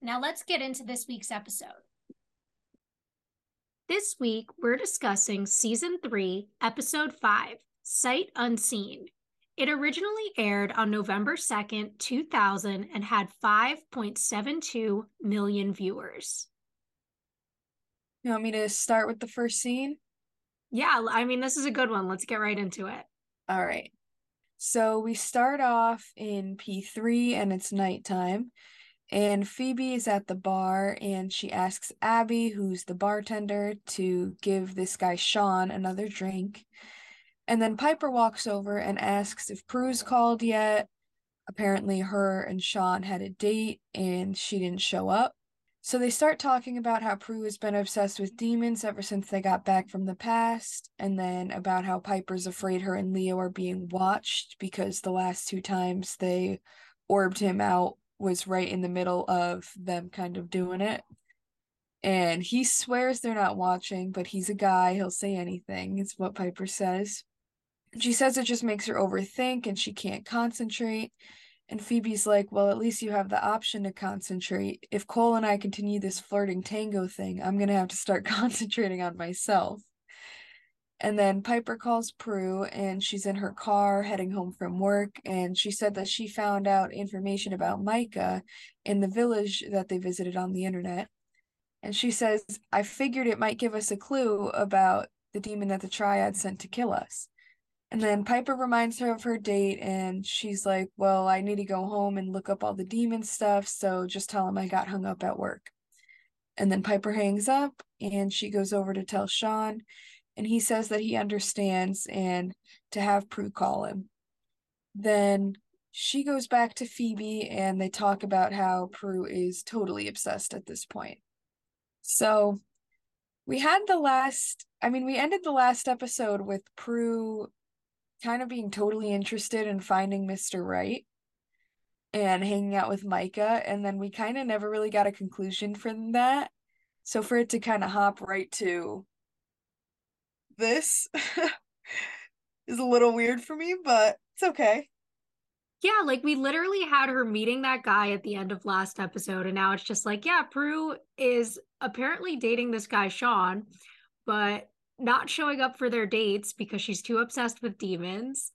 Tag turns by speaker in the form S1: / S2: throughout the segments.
S1: Now let's get into this week's episode. This week, we're discussing season three, episode five, Sight Unseen. It originally aired on November 2nd, 2000, and had 5.72 million viewers.
S2: You want me to start with the first scene?
S1: Yeah, I mean, this is a good one. Let's get right into it.
S2: All right. So we start off in P3 and it's nighttime. And Phoebe is at the bar and she asks Abby, who's the bartender, to give this guy Sean another drink. And then Piper walks over and asks if Prue's called yet. Apparently, her and Sean had a date and she didn't show up. So they start talking about how Prue has been obsessed with demons ever since they got back from the past, and then about how Piper's afraid her and Leo are being watched because the last two times they orbed him out was right in the middle of them kind of doing it. And he swears they're not watching, but he's a guy, he'll say anything, is what Piper says. She says it just makes her overthink and she can't concentrate. And Phoebe's like, Well, at least you have the option to concentrate. If Cole and I continue this flirting tango thing, I'm going to have to start concentrating on myself. And then Piper calls Prue and she's in her car heading home from work. And she said that she found out information about Micah in the village that they visited on the internet. And she says, I figured it might give us a clue about the demon that the triad sent to kill us. And then Piper reminds her of her date, and she's like, Well, I need to go home and look up all the demon stuff, so just tell him I got hung up at work. And then Piper hangs up, and she goes over to tell Sean, and he says that he understands and to have Prue call him. Then she goes back to Phoebe, and they talk about how Prue is totally obsessed at this point. So we had the last, I mean, we ended the last episode with Prue kind of being totally interested in finding Mr. Right and hanging out with Micah. And then we kind of never really got a conclusion from that. So for it to kind of hop right to this is a little weird for me, but it's okay.
S1: Yeah, like we literally had her meeting that guy at the end of last episode, and now it's just like, yeah, Prue is apparently dating this guy, Sean, but not showing up for their dates because she's too obsessed with demons.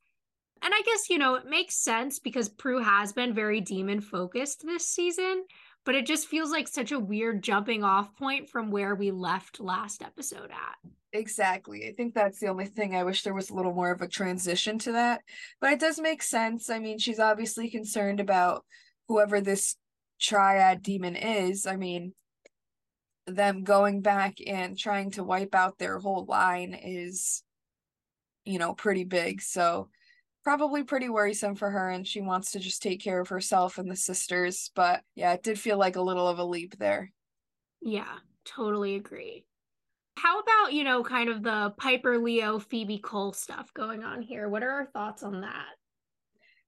S1: And I guess, you know, it makes sense because Prue has been very demon focused this season, but it just feels like such a weird jumping off point from where we left last episode at.
S2: Exactly. I think that's the only thing. I wish there was a little more of a transition to that. But it does make sense. I mean, she's obviously concerned about whoever this triad demon is. I mean, them going back and trying to wipe out their whole line is you know pretty big so probably pretty worrisome for her and she wants to just take care of herself and the sisters but yeah it did feel like a little of a leap there.
S1: Yeah totally agree. How about you know kind of the piper leo phoebe cole stuff going on here? What are our thoughts on that?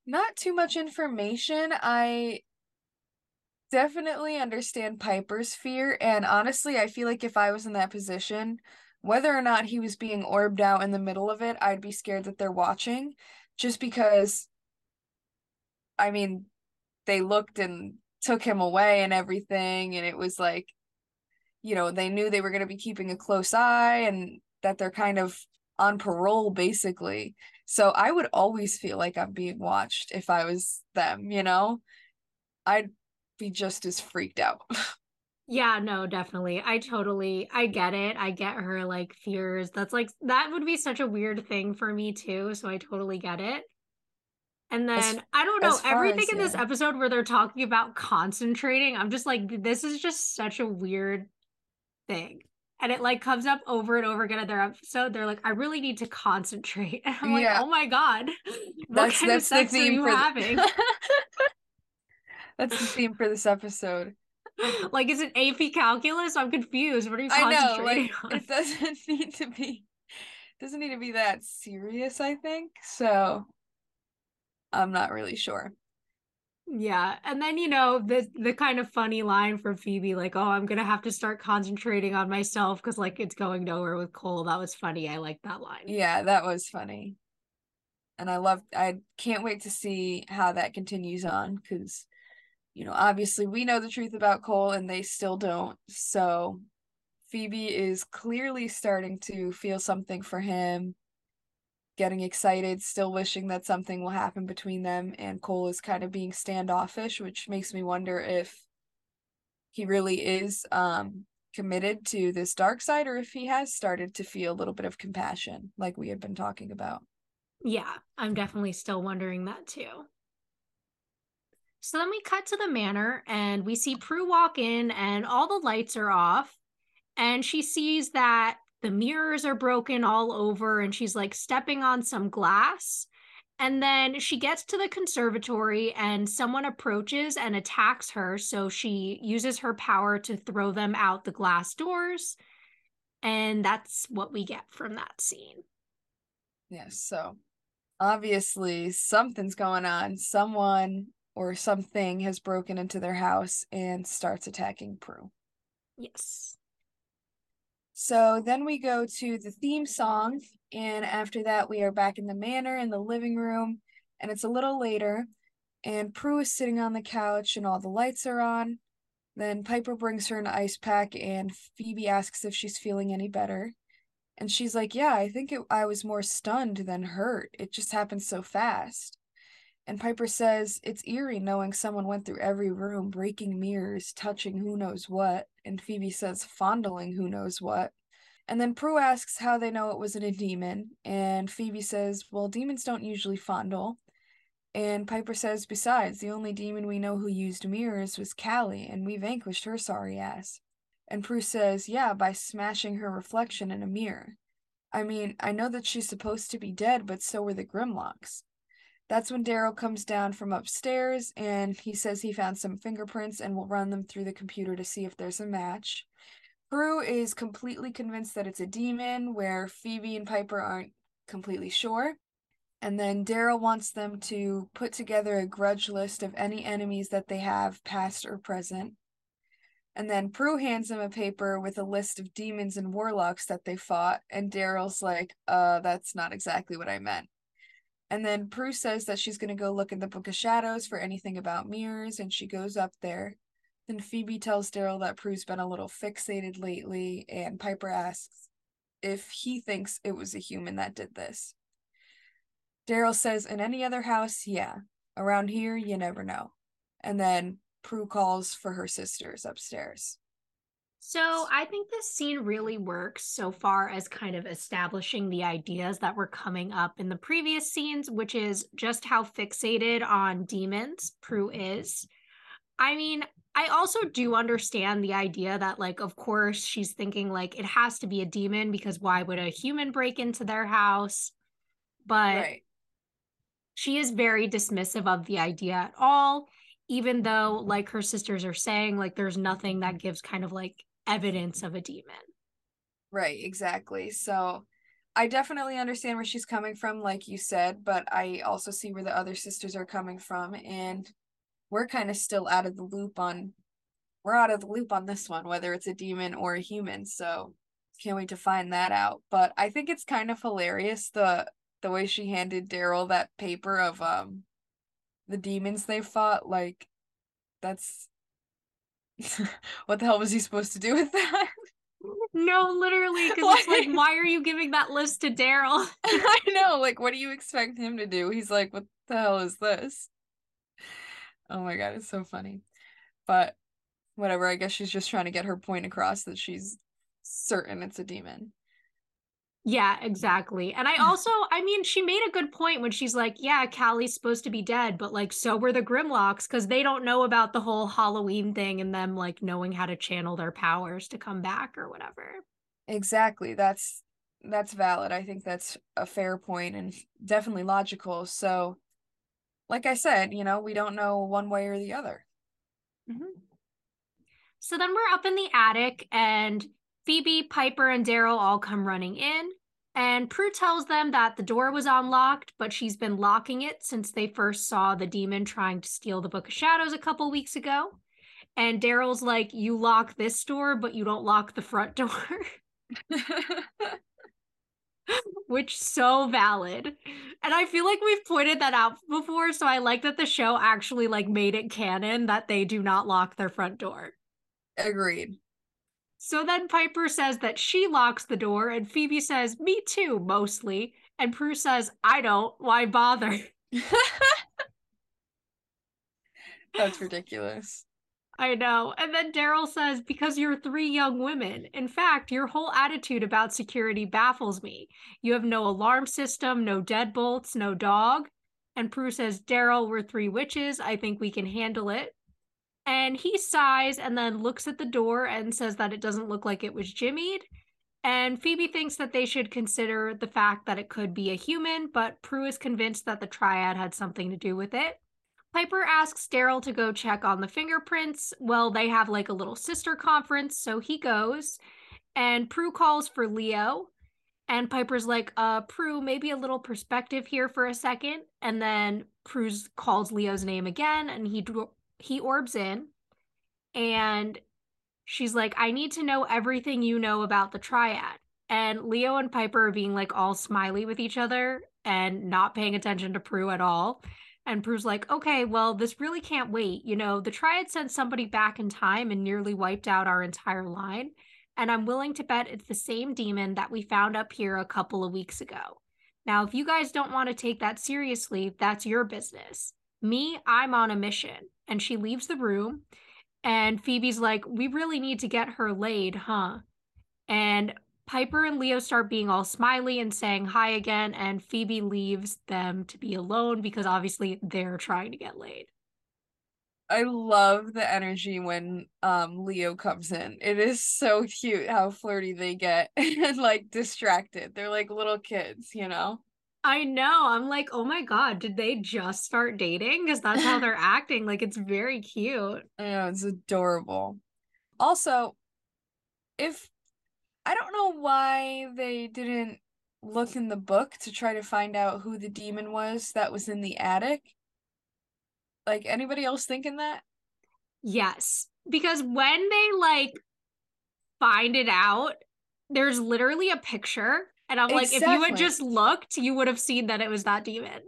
S2: Not too much information. I definitely understand Piper's fear. And honestly, I feel like if I was in that position, whether or not he was being orbed out in the middle of it, I'd be scared that they're watching just because, I mean, they looked and took him away and everything. And it was like, you know, they knew they were going to be keeping a close eye and that they're kind of on parole basically. So I would always feel like I'm being watched if I was them, you know? I'd be just as freaked out.
S1: yeah, no, definitely. I totally I get it. I get her like fears. That's like that would be such a weird thing for me too, so I totally get it. And then as, I don't know everything as, in this yeah. episode where they're talking about concentrating. I'm just like this is just such a weird thing. And it like comes up over and over again in their episode. They're like, I really need to concentrate. And I'm like, yeah. oh my God. What that's, kind that's of sex the theme are you having?
S2: That's the theme for this episode.
S1: like, is it AP calculus? I'm confused. What are you concentrating
S2: I know, like, on? It doesn't need to be doesn't need to be that serious, I think. So I'm not really sure.
S1: Yeah. And then, you know, the the kind of funny line from Phoebe, like, oh, I'm gonna have to start concentrating on myself because like it's going nowhere with Cole. That was funny. I like that line.
S2: Yeah, that was funny. And I love I can't wait to see how that continues on because you know, obviously we know the truth about Cole and they still don't. So Phoebe is clearly starting to feel something for him getting excited, still wishing that something will happen between them, and Cole is kind of being standoffish, which makes me wonder if he really is um committed to this dark side or if he has started to feel a little bit of compassion like we had been talking about.
S1: Yeah, I'm definitely still wondering that too. So then we cut to the manor and we see Prue walk in and all the lights are off and she sees that the mirrors are broken all over and she's like stepping on some glass. And then she gets to the conservatory and someone approaches and attacks her so she uses her power to throw them out the glass doors. And that's what we get from that scene.
S2: Yes so obviously something's going on. Someone or something has broken into their house and starts attacking prue
S1: yes
S2: so then we go to the theme song, and after that, we are back in the manor in the living room, and it's a little later, and Prue is sitting on the couch, and all the lights are on. Then Piper brings her an ice pack, and Phoebe asks if she's feeling any better. And she's like, Yeah, I think it, I was more stunned than hurt. It just happened so fast. And Piper says, It's eerie knowing someone went through every room, breaking mirrors, touching who knows what. And Phoebe says, fondling who knows what. And then Prue asks how they know it wasn't a demon. And Phoebe says, Well, demons don't usually fondle. And Piper says, Besides, the only demon we know who used mirrors was Kali, and we vanquished her sorry ass. And Prue says, Yeah, by smashing her reflection in a mirror. I mean, I know that she's supposed to be dead, but so were the Grimlocks. That's when Daryl comes down from upstairs and he says he found some fingerprints and will run them through the computer to see if there's a match. Prue is completely convinced that it's a demon, where Phoebe and Piper aren't completely sure. And then Daryl wants them to put together a grudge list of any enemies that they have, past or present. And then Prue hands him a paper with a list of demons and warlocks that they fought, and Daryl's like, uh, that's not exactly what I meant. And then Prue says that she's going to go look in the Book of Shadows for anything about mirrors, and she goes up there. Then Phoebe tells Daryl that Prue's been a little fixated lately, and Piper asks if he thinks it was a human that did this. Daryl says, In any other house, yeah. Around here, you never know. And then Prue calls for her sisters upstairs.
S1: So I think this scene really works so far as kind of establishing the ideas that were coming up in the previous scenes, which is just how fixated on demons Prue is. I mean, I also do understand the idea that, like, of course, she's thinking, like, it has to be a demon because why would a human break into their house? But right. she is very dismissive of the idea at all, even though, like, her sisters are saying, like, there's nothing that gives kind of like evidence of a demon.
S2: Right, exactly. So I definitely understand where she's coming from, like you said, but I also see where the other sisters are coming from. And we're kind of still out of the loop on we're out of the loop on this one, whether it's a demon or a human. So can't wait to find that out. But I think it's kind of hilarious the the way she handed Daryl that paper of um the demons they fought. Like that's what the hell was he supposed to do with that?
S1: No, literally, because it's like, why are you giving that list to Daryl?
S2: I know, like, what do you expect him to do? He's like, what the hell is this? Oh my god, it's so funny. But whatever, I guess she's just trying to get her point across that she's certain it's a demon.
S1: Yeah, exactly. And I also, I mean, she made a good point when she's like, yeah, Kali's supposed to be dead, but like, so were the Grimlocks because they don't know about the whole Halloween thing and them like knowing how to channel their powers to come back or whatever.
S2: Exactly. That's that's valid. I think that's a fair point and definitely logical. So, like I said, you know, we don't know one way or the other.
S1: Mm-hmm. So then we're up in the attic, and Phoebe, Piper, and Daryl all come running in. And Prue tells them that the door was unlocked, but she's been locking it since they first saw the demon trying to steal the Book of Shadows a couple weeks ago. And Daryl's like, You lock this door, but you don't lock the front door. Which so valid. And I feel like we've pointed that out before, so I like that the show actually like made it canon that they do not lock their front door.
S2: Agreed.
S1: So then Piper says that she locks the door, and Phoebe says, Me too, mostly. And Prue says, I don't. Why bother?
S2: That's ridiculous.
S1: I know. And then Daryl says, Because you're three young women. In fact, your whole attitude about security baffles me. You have no alarm system, no deadbolts, no dog. And Prue says, Daryl, we're three witches. I think we can handle it. And he sighs and then looks at the door and says that it doesn't look like it was jimmied. And Phoebe thinks that they should consider the fact that it could be a human, but Prue is convinced that the triad had something to do with it. Piper asks Daryl to go check on the fingerprints. Well, they have like a little sister conference, so he goes. And Prue calls for Leo. And Piper's like, uh, Prue, maybe a little perspective here for a second. And then Prue calls Leo's name again, and he he orbs in and she's like, I need to know everything you know about the triad. And Leo and Piper are being like all smiley with each other and not paying attention to Prue at all. And Prue's like, okay, well, this really can't wait. You know, the Triad sent somebody back in time and nearly wiped out our entire line. And I'm willing to bet it's the same demon that we found up here a couple of weeks ago. Now, if you guys don't want to take that seriously, that's your business. Me, I'm on a mission and she leaves the room. And Phoebe's like, We really need to get her laid, huh? And Piper and Leo start being all smiley and saying hi again. And Phoebe leaves them to be alone because obviously they're trying to get laid.
S2: I love the energy when um Leo comes in. It is so cute how flirty they get and like distracted. They're like little kids, you know?
S1: I know. I'm like, oh my God, did they just start dating? Because that's how they're acting. Like, it's very cute.
S2: I know, it's adorable. Also, if I don't know why they didn't look in the book to try to find out who the demon was that was in the attic. Like, anybody else thinking that?
S1: Yes. Because when they like find it out, there's literally a picture and I'm exactly. like, if you had just looked, you would have seen that it was that demon.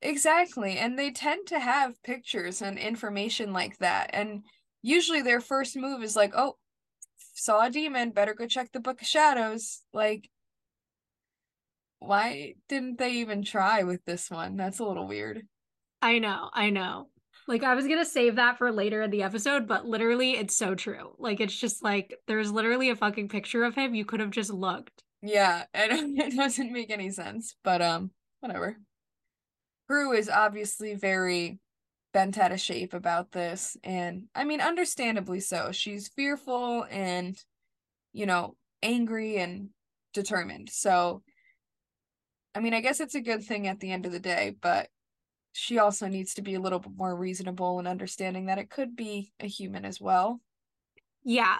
S2: Exactly. And they tend to have pictures and information like that. And usually their first move is like, oh, saw a demon, better go check the Book of Shadows. Like, why didn't they even try with this one? That's a little weird.
S1: I know. I know. Like I was gonna save that for later in the episode, but literally it's so true. Like it's just like there's literally a fucking picture of him. You could have just looked.
S2: Yeah, and it doesn't make any sense, but um, whatever. Prue is obviously very bent out of shape about this, and I mean, understandably so. She's fearful and, you know, angry and determined. So, I mean, I guess it's a good thing at the end of the day, but she also needs to be a little bit more reasonable and understanding that it could be a human as well.
S1: Yeah,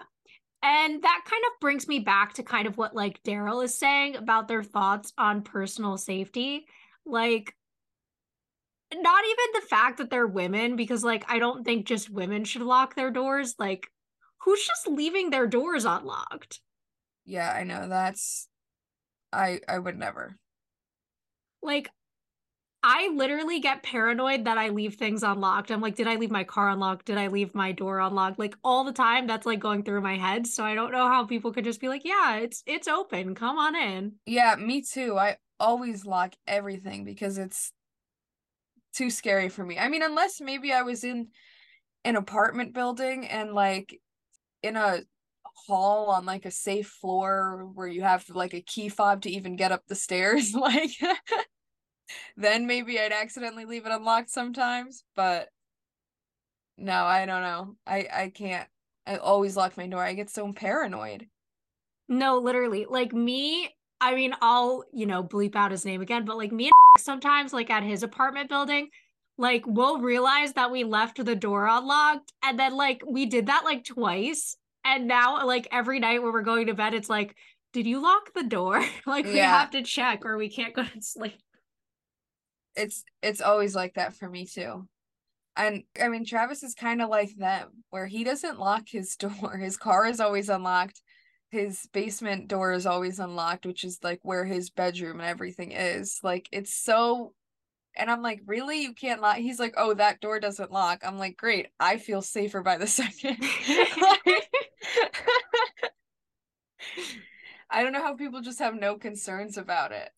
S1: and that kind of brings me back to kind of what like Daryl is saying about their thoughts on personal safety. Like, not even the fact that they're women, because like I don't think just women should lock their doors. Like, who's just leaving their doors unlocked?
S2: Yeah, I know. That's I I would never.
S1: Like, I literally get paranoid that I leave things unlocked. I'm like, did I leave my car unlocked? Did I leave my door unlocked? Like all the time that's like going through my head. So I don't know how people could just be like, yeah, it's it's open. Come on in.
S2: Yeah, me too. I always lock everything because it's too scary for me. I mean, unless maybe I was in an apartment building and like in a hall on like a safe floor where you have like a key fob to even get up the stairs like then maybe I'd accidentally leave it unlocked sometimes, but no, I don't know. I I can't. I always lock my door. I get so paranoid.
S1: No, literally. Like me, I mean, I'll, you know, bleep out his name again, but like me and sometimes like at his apartment building, like we'll realize that we left the door unlocked and then like we did that like twice and now like every night when we're going to bed it's like did you lock the door like we
S2: Yeah.
S1: have to check or we can't go to sleep
S2: It's it's always like that for me too. And I mean Travis is kind of like them where he doesn't lock his door. His car is always unlocked. His basement door is always unlocked, which is like where his bedroom and everything is. Like it's so and I'm like, "Really? You can't lock?" He's like, "Oh, that door doesn't lock." I'm like, "Great. I feel safer by the second. Like- I don't know how people just have no concerns about it.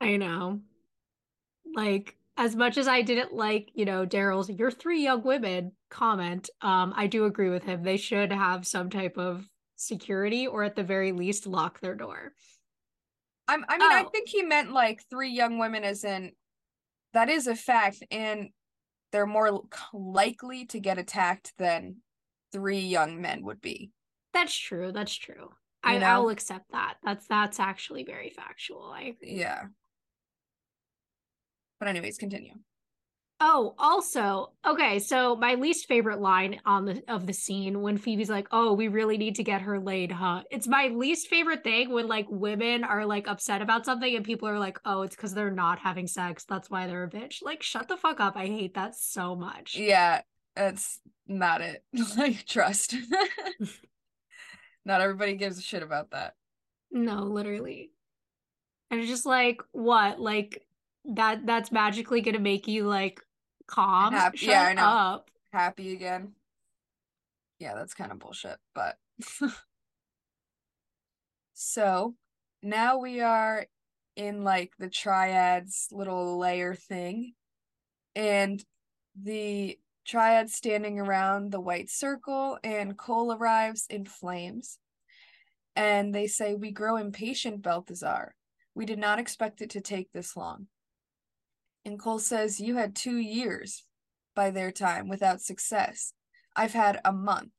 S1: i know like as much as i didn't like you know daryl's you're three young women comment um i do agree with him they should have some type of security or at the very least lock their door
S2: I'm, I mean, I
S1: Oh.
S2: think he meant like three young women, as in that is a fact, and they're more likely to get attacked than three young men would be.
S1: That's true. That's true.
S2: You
S1: I,
S2: know?
S1: I'll accept that. That's that's actually very factual. I agree.
S2: Yeah. But anyways, continue.
S1: Oh, also, okay, so my least favorite line on the of the scene when Phoebe's like, "Oh, we really need to get her laid, huh?" It's my least favorite thing when like women are like upset about something and people are like, "Oh, it's because they're not having sex. That's why they're a bitch." Like, shut the fuck up. I hate that so much.
S2: Yeah, that's not it. Like, trust. Not everybody gives a shit about that.
S1: No, literally. And it's just like, what? Like that that's magically gonna make you like calm.
S2: Hap-
S1: Shut
S2: yeah, I know.
S1: up.
S2: Happy again. Yeah, that's kind of bullshit, but so now we are in like the triads little layer thing, and the triads standing around the white circle, and Cole arrives in flames. And they say, We grow impatient, Belthazor. We did not expect it to take this long. And Cole says, You had two years by their time without success. I've had a month.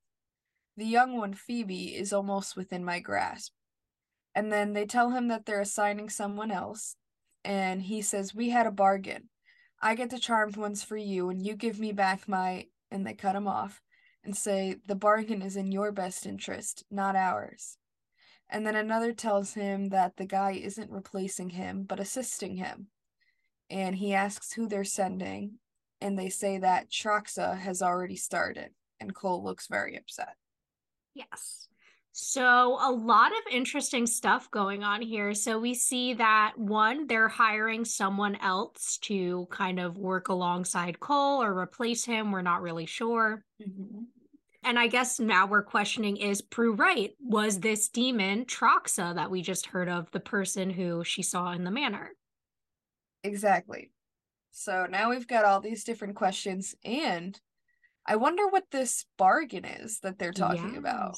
S2: The young one, Phoebe, is almost within my grasp. And then they tell him that they're assigning someone else. And he says, We had a bargain. I get the charmed ones for you, and you give me back my. And they cut him off and say, The bargain is in your best interest, not ours. And then another tells him that the guy isn't replacing him, but assisting him. And he asks who they're sending, and they say that Troxa has already started, and Cole looks very upset.
S1: Yes. So a lot of interesting stuff going on here. So we see that one, they're hiring someone else to kind of work alongside Cole or replace him. We're not really sure. Mm-hmm. And I guess now we're questioning is Prue right? Was this demon Troxa that we just heard of the person who she saw in the manor?
S2: Exactly. So now we've got all these different questions, and I wonder what this bargain is that they're talking about.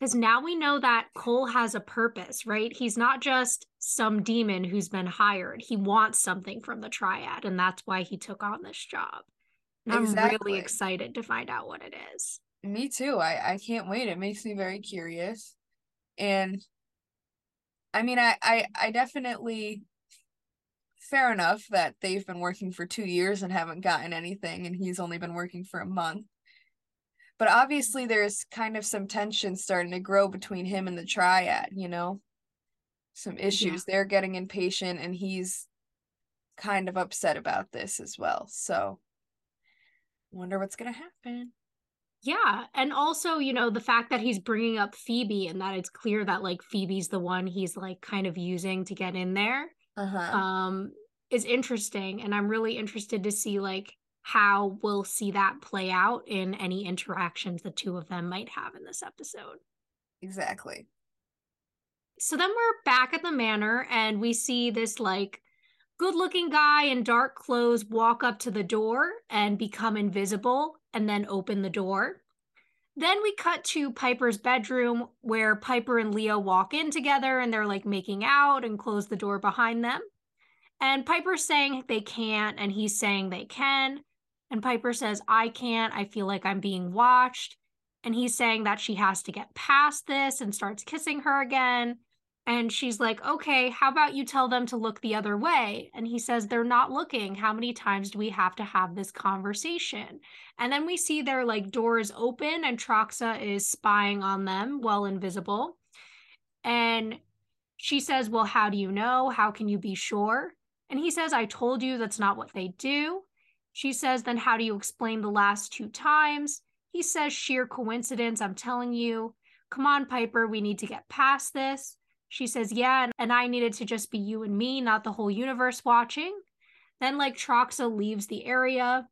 S1: Because now we know that Cole has a purpose, right? He's not just some demon who's been hired. He wants something from the triad, and that's why he took on this job. And I'm really excited to find out what it is.
S2: Me too. I I can't wait. It makes me very curious. And I mean, I I I definitely fair enough that they've been working for 2 years and haven't gotten anything and he's only been working for a month. But obviously there's kind of some tension starting to grow between him and the triad, you know? Some issues. They're getting impatient and he's kind of upset about this as well. So wonder what's going to happen.
S1: Yeah. And also, you know, the fact that he's bringing up Phoebe and that it's clear that like Phoebe's the one he's like kind of using to get in there.
S2: Uh-huh.
S1: um is interesting and i'm really interested to see like how we'll see that play out in any interactions the two of them might have in this episode
S2: Exactly.
S1: so then we're back at the manor and we see this like good looking guy in dark clothes walk up to the door and become invisible and then open the door then we cut to Piper's bedroom where Piper and Leo walk in together and they're like making out and close the door behind them. And Piper's saying they can't, and he's saying they can. And Piper says, I can't. I feel like I'm being watched. And he's saying that she has to get past this and starts kissing her again. And she's like, okay, how about you tell them to look the other way? And he says, they're not looking. How many times do we have to have this conversation? And then we see their like doors open and Troxa is spying on them while invisible. And she says, well, how do you know? How can you be sure? And he says, I told you that's not what they do. She says, then how do you explain the last two times? He says, sheer coincidence. I'm telling you. Come on, Piper, we need to get past this. She says, Yeah, and I needed to just be you and me, not the whole universe watching. Then, like, Troxa leaves the area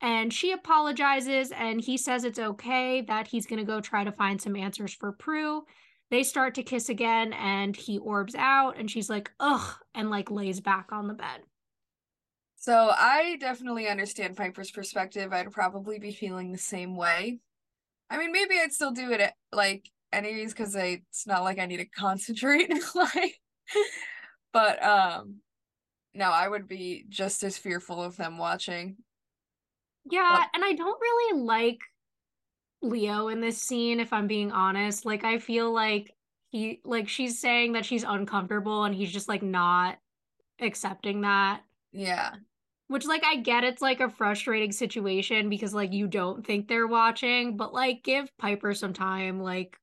S1: and she apologizes, and he says it's okay that he's going to go try to find some answers for Prue. They start to kiss again, and he orbs out, and she's like, ugh, and like lays back on the bed.
S2: So I definitely understand Piper's perspective. I'd probably be feeling the same way. I mean, maybe I'd still do it like anyways because it's not like I need to concentrate like but um no I would be just as fearful of them watching.
S1: Yeah but- and I don't really like Leo in this scene if I'm being honest. Like I feel like he like she's saying that she's uncomfortable and he's just like not accepting that.
S2: Yeah.
S1: Which like I get it's like a frustrating situation because like you don't think they're watching, but like give Piper some time. Like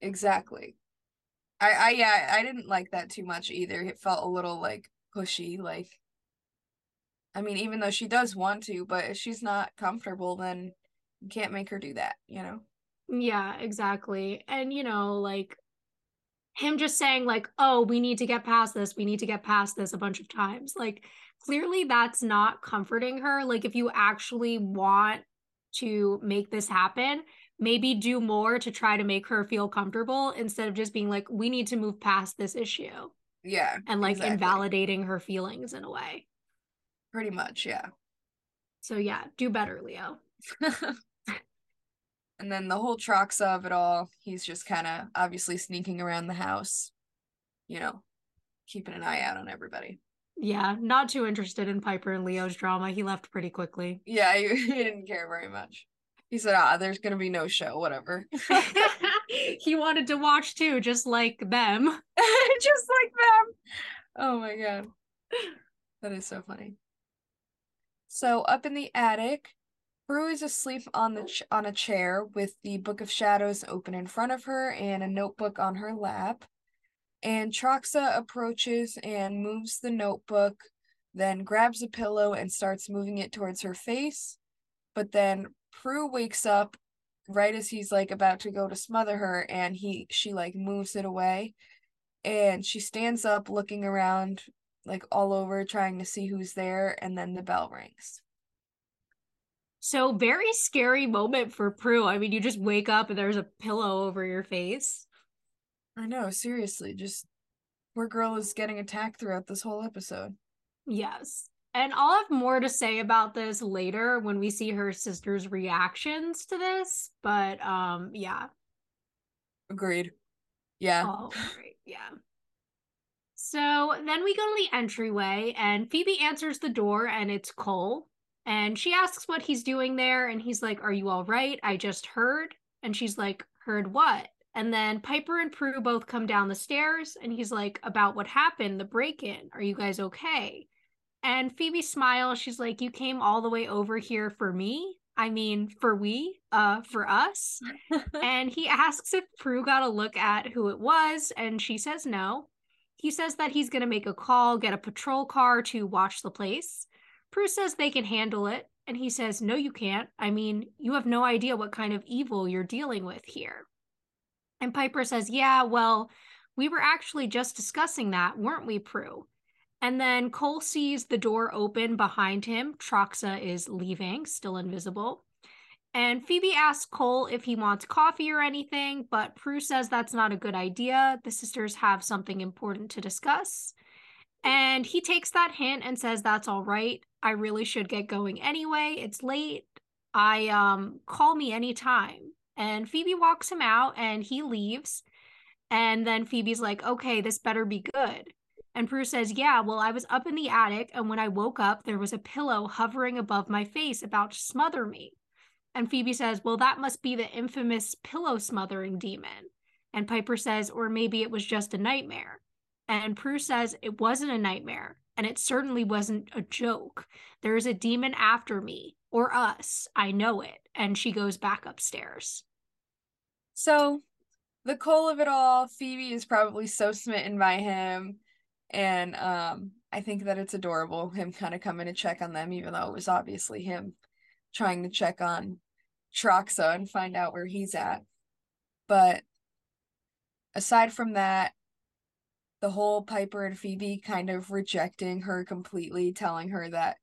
S2: Exactly. I I yeah, I didn't like that too much either. It felt a little like pushy, like I mean, even though she does want to, but if she's not comfortable, then you can't make her do that, you know?
S1: Yeah, exactly. And you know, like him just saying like, "Oh, we need to get past this. We need to get past this" a bunch of times. Like clearly that's not comforting her. Like if you actually want to make this happen, maybe do more to try to make her feel comfortable instead of just being like we need to move past this issue.
S2: Yeah
S1: and like exactly. invalidating her feelings in a way.
S2: Pretty much yeah.
S1: So yeah do better leo.
S2: And then the whole troxa of it all he's just kind of obviously sneaking around the house you know keeping an eye out on everybody.
S1: Yeah not too interested in piper and leo's drama. He left pretty quickly.
S2: Yeah he, he didn't care very much he said, ah, there's gonna be no show, whatever.
S1: he wanted to watch too, just like them.
S2: just like them. Oh my god. That is so funny. So up in the attic, Prue is asleep on the ch- on a chair with the Book of Shadows open in front of her and a notebook on her lap. And Troxa approaches and moves the notebook, then grabs a pillow and starts moving it towards her face. But then Prue wakes up right as he's like about to go to smother her and he she like moves it away and she stands up looking around like all over trying to see who's there and then the bell rings.
S1: So very scary moment for Prue. I mean, you just wake up and there's a pillow over your face.
S2: I know, seriously, just poor girl is getting attacked throughout this whole episode.
S1: Yes. And I'll have more to say about this later when we see her sister's reactions to this. But um, yeah.
S2: Agreed. Yeah.
S1: Yeah. So then we go to the entryway, and Phoebe answers the door, and it's Cole. And she asks what he's doing there, and he's like, Are you all right? I just heard. And she's like, Heard what? And then Piper and Prue both come down the stairs, and he's like, About what happened, the break in. Are you guys okay? And Phoebe smiles. She's like, You came all the way over here for me? I mean, for we, uh, for us. and he asks if Prue got a look at who it was, and she says no. He says that he's going to make a call, get a patrol car to watch the place. Prue says they can handle it, and he says, No, you can't. I mean, you have no idea what kind of evil you're dealing with here. And Piper says, Yeah, well, we were actually just discussing that, weren't we, Prue? And then Cole sees the door open behind him. Troxa is leaving, still invisible. And Phoebe asks Cole if he wants coffee or anything, but Prue says that's not a good idea. The sisters have something important to discuss. And he takes that hint and says that's all right. I really should get going anyway. It's late. I um call me anytime. And Phoebe walks him out and he leaves. And then Phoebe's like, "Okay, this better be good." And Prue says, Yeah, well, I was up in the attic, and when I woke up, there was a pillow hovering above my face about to smother me. And Phoebe says, Well, that must be the infamous pillow smothering demon. And Piper says, or maybe it was just a nightmare. And Prue says, it wasn't a nightmare. And it certainly wasn't a joke. There's a demon after me or us. I know it. And she goes back upstairs.
S2: So, the Cole of it all, Phoebe is probably so smitten by him. And um, I think that it's adorable him kind of coming to check on them, even though it was obviously him trying to check on Troxa and find out where he's at. But aside from that, the whole Piper and Phoebe kind of rejecting her completely, telling her that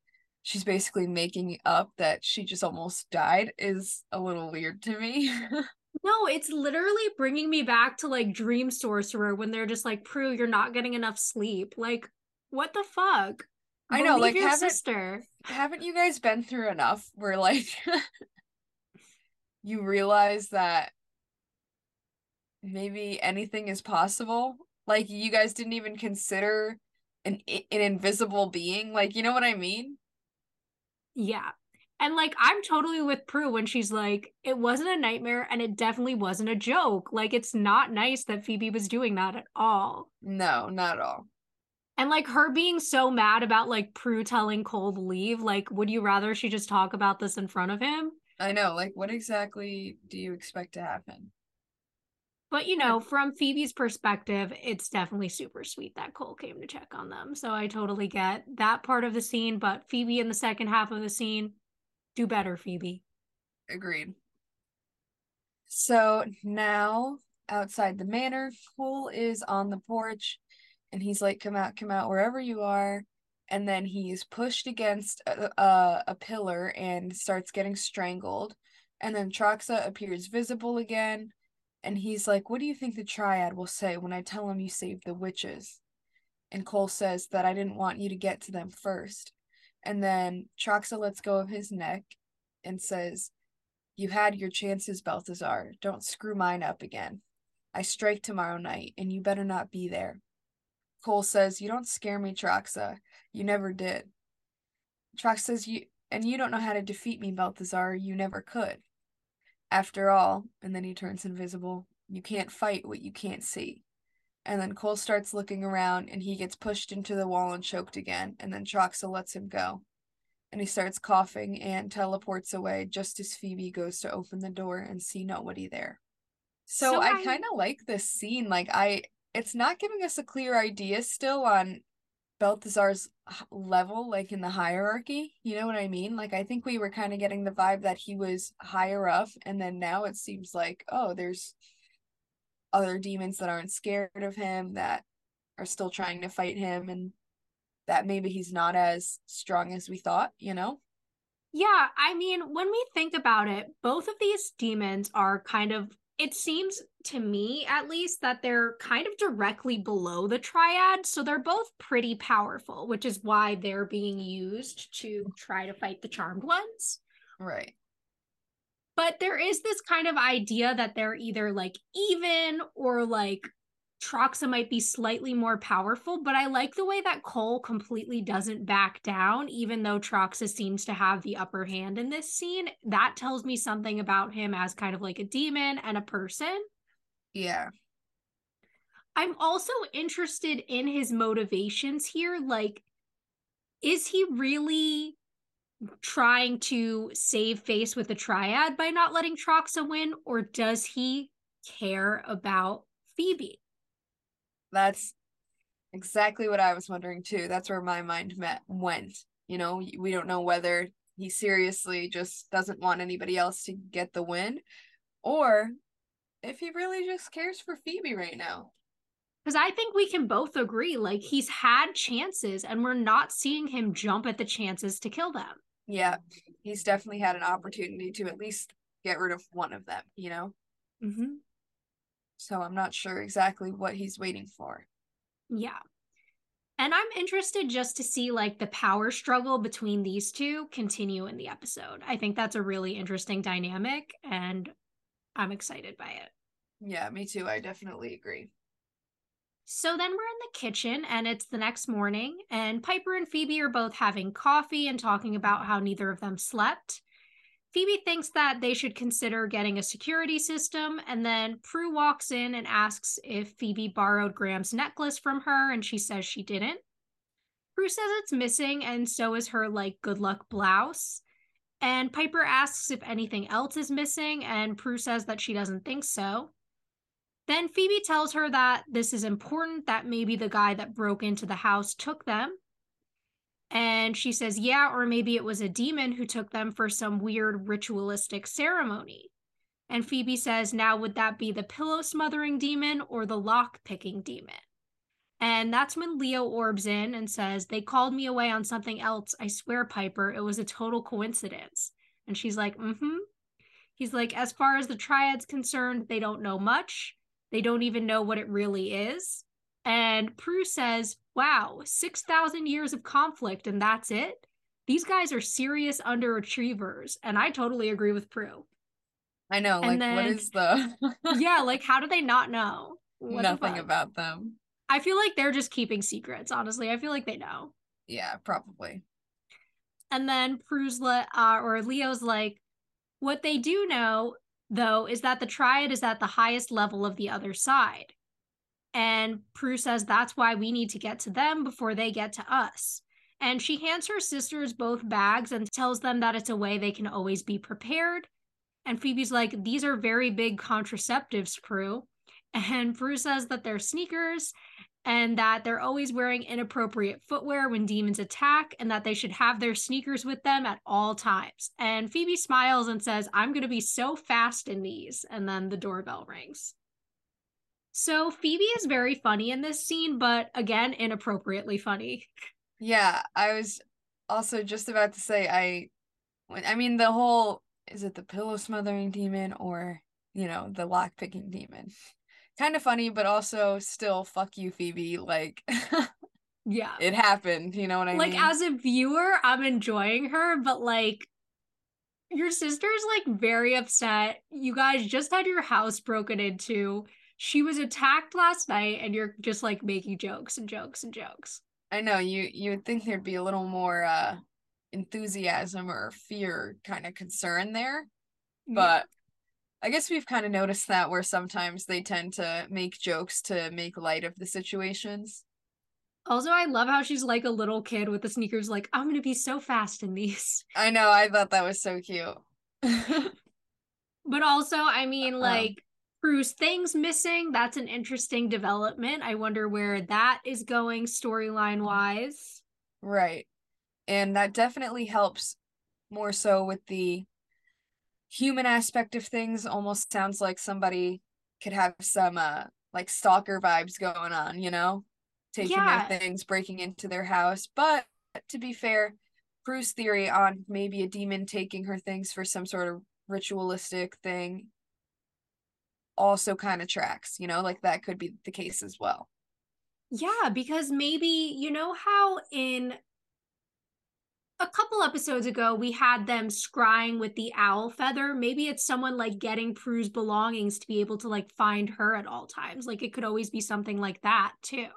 S2: she's basically making up that she just almost died is a little weird to me.
S1: no, it's literally bringing me back to like Dream Sorcerer when they're just like, Prue, you're not getting enough sleep. Like, what the fuck?
S2: I know, like your haven't, sister. Haven't you guys been through enough where like you realize that maybe anything is possible? Like you guys didn't even consider an an invisible being. Like, you know what I mean?
S1: Yeah. And like I'm totally with Prue when she's like, it wasn't a nightmare and it definitely wasn't a joke. Like it's not nice that Phoebe was doing that at all.
S2: No, not at all.
S1: And like her being so mad about like Prue telling Cole to leave, like, would you rather she just talk about this in front of him?
S2: I know. Like, what exactly do you expect to happen?
S1: But you know, from Phoebe's perspective, it's definitely super sweet that Cole came to check on them. So I totally get that part of the scene. But Phoebe in the second half of the scene, do better, Phoebe.
S2: Agreed. So now outside the manor, Cole is on the porch and he's like, "Come out, come out, wherever you are." And then he's pushed against a, a, a pillar and starts getting strangled. And then Troxa appears visible again, and he's like, "What do you think the Triad will say when I tell him you saved the witches?" And Cole says that I didn't want you to get to them first. And then Troxa lets go of his neck and says, You had your chances, Belthazor. Don't screw mine up again. I strike tomorrow night, and you better not be there. Cole says, You don't scare me, Troxa. You never did. Trox says, You and you don't know how to defeat me, Belthazor. You never could. After all, and then he turns invisible, you can't fight what you can't see. And then Cole starts looking around and he gets pushed into the wall and choked again, and then Troxa lets him go. And he starts coughing and teleports away just as Phoebe goes to open the door and see nobody there. So, so I, I kind of like this scene. Like I it's not giving us a clear idea still on Belthazor's level, like in the hierarchy. You know what I mean? Like, I think we were kind of getting the vibe that he was higher up, and then now it seems like, oh, there's other demons that aren't scared of him that are still trying to fight him, and that maybe he's not as strong as we thought, you know?
S1: Yeah, I mean, when we think about it, both of these demons are kind of it seems to me at least that they're kind of directly below the triad so they're both pretty powerful which is why they're being used to try to fight the charmed ones
S2: right
S1: but there is this kind of idea that they're either like even or like Troxa might be slightly more powerful, but I like the way that Cole completely doesn't back down, even though Troxa seems to have the upper hand in this scene. That tells me something about him as kind of like a demon and a person.
S2: Yeah.
S1: I'm also interested in his motivations here. Like, is he really trying to save face with the triad by not letting Troxa win, or does he care about Phoebe?
S2: That's exactly what I was wondering too. That's where my mind met went. You know, we don't know whether he seriously just doesn't want anybody else to get the win or if he really just cares for Phoebe right now.
S1: Because I think we can both agree, like, he's had chances and we're not seeing him jump at the chances to kill them.
S2: Yeah, he's definitely had an opportunity to at least get rid of one of them, you know?
S1: Mm-hmm.
S2: So I'm not sure exactly what he's waiting for.
S1: Yeah. And I'm interested just to see like the power struggle between these two continue in the episode. I think that's a really interesting dynamic and I'm excited by it.
S2: Yeah, me too. I definitely agree.
S1: So then we're in the kitchen and it's the next morning, and Piper and Phoebe are both having coffee and talking about how neither of them slept. Phoebe thinks that they should consider getting a security system, and then Prue walks in and asks if Phoebe borrowed Grams's necklace from her, and she says she didn't. Prue says it's missing, and so is her like good luck blouse. And Piper asks if anything else is missing, and Prue says that she doesn't think so. Then Phoebe tells her that this is important, that maybe the guy that broke into the house took them, and she says, yeah, or maybe it was a demon who took them for some weird ritualistic ceremony. And Phoebe says, now would that be the pillow smothering demon or the lock picking demon? And that's when Leo orbs in and says, They called me away on something else. I swear, Piper, it was a total coincidence. And she's like, Mm hmm. He's like, As far as the triad's concerned, they don't know much. They don't even know what it really is. And Prue says, wow, 6,000 years of conflict and that's it? These guys are serious underachievers. And I totally agree with Prue.
S2: I know. And like, then, what is the.
S1: yeah, like, how do they not know?
S2: What Nothing about them.
S1: I feel like they're just keeping secrets, honestly. I feel like they know.
S2: Yeah, probably.
S1: And then Prue's, le- uh, or Leo's like, what they do know, though, is that the triad is at the highest level of the other side. And Prue says that's why we need to get to them before they get to us. And she hands her sisters both bags and tells them that it's a way they can always be prepared. And Phoebe's like, These are very big contraceptives, Prue. And Prue says that they're sneakers and that they're always wearing inappropriate footwear when demons attack and that they should have their sneakers with them at all times. And Phoebe smiles and says, I'm going to be so fast in these. And then the doorbell rings. So Phoebe is very funny in this scene, but again, inappropriately funny.
S2: Yeah, I was also just about to say I I mean the whole is it the pillow smothering demon or, you know, the lock picking demon. Kind of funny, but also still fuck you, Phoebe. Like
S1: Yeah.
S2: It happened, you know what I
S1: like,
S2: mean?
S1: Like as a viewer, I'm enjoying her, but like your sister's like very upset. You guys just had your house broken into she was attacked last night and you're just like making jokes and jokes and jokes.
S2: I know you you would think there'd be a little more uh enthusiasm or fear kind of concern there. But. I guess we've kind of noticed that where sometimes they tend to make jokes to make light of the situations.
S1: Also, I love how she's like a little kid with the sneakers, like, I'm gonna be so fast in these.
S2: I know, I thought that was so cute.
S1: but also, I mean, uh-huh. like, Prue's things missing. That's an interesting development. I wonder where that is going storyline wise.
S2: Right. And that definitely helps more so with the human aspect of things. Almost sounds like somebody could have some uh like stalker vibes going on, you know? Taking yeah. their things, breaking into their house. But to be fair, Prue's theory on maybe a demon taking her things for some sort of ritualistic thing also kind of tracks, you know, like that could be the case as well.
S1: Yeah, because maybe, you know, how in a couple episodes ago we had them scrying with the owl feather. Maybe it's someone like getting Prue's belongings to be able to like find her at all times. Like it could always be something like that too.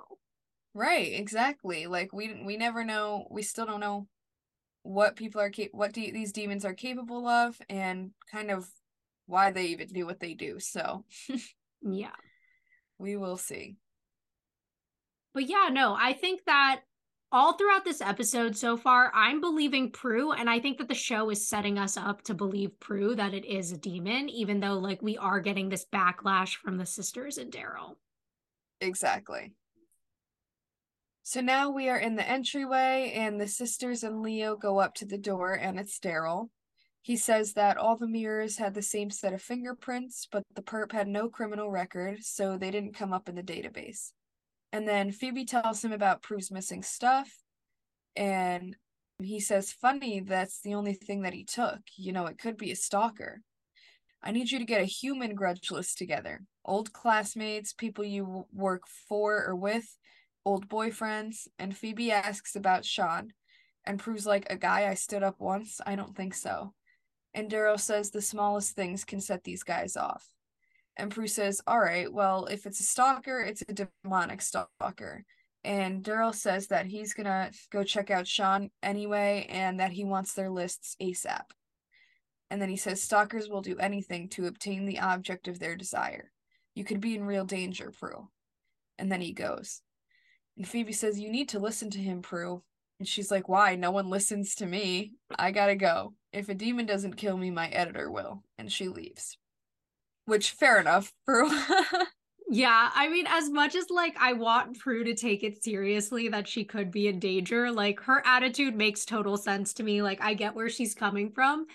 S2: Right, exactly. Like we we never know. We still don't know what people are cap- what de- these demons are capable of and kind of why they even do what they do. So,
S1: yeah,
S2: we will see.
S1: But yeah, no, I think that all throughout this episode so far, I'm believing Prue, and I think that the show is setting us up to believe Prue that it is a demon, even though like we are getting this backlash from the sisters and Daryl.
S2: Exactly. So now we are in the entryway, and the sisters and Leo go up to the door, and it's Daryl. He says that all the mirrors had the same set of fingerprints, but the perp had no criminal record, so they didn't come up in the database. And then Phoebe tells him about Prue's missing stuff, and he says, Funny, that's the only thing that he took. You know, it could be a stalker. I need you to get a human grudge list together. Old classmates, people you work for or with, old boyfriends, and Phoebe asks about Sean. And Prue's like, A guy I stood up once? I don't think so. And Daryl says the smallest things can set these guys off. And Prue says, All right, well, if it's a stalker, it's a demonic stalker. And Daryl says that he's gonna go check out Sean anyway and that he wants their lists ASAP. And then he says, Stalkers will do anything to obtain the object of their desire. You could be in real danger, Prue. And then he goes. And Phoebe says, You need to listen to him, Prue. And she's like, Why? No one listens to me. I gotta go. If a demon doesn't kill me, my editor will. And she leaves. Which, fair enough, Prue.
S1: Yeah, I mean, as much as like I want Prue to take it seriously that she could be in danger, like her attitude makes total sense to me. Like, I get where she's coming from.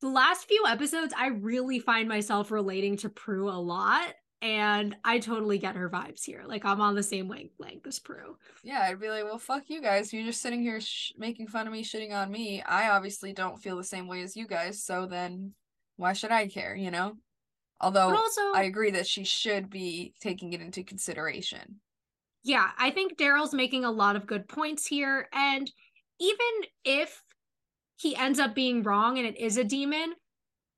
S1: The last few episodes, I really find myself relating to Prue a lot. And I totally get her vibes here. Like, I'm on the same wavelength as Prue.
S2: Yeah, I'd be like, well, fuck you guys. You're just sitting here sh- making fun of me, shitting on me. I obviously don't feel the same way as you guys. So then why should I care, you know? Although
S1: also,
S2: I agree that she should be taking it into consideration.
S1: Yeah, I think Daryl's making a lot of good points here. And even if he ends up being wrong and it is a demon,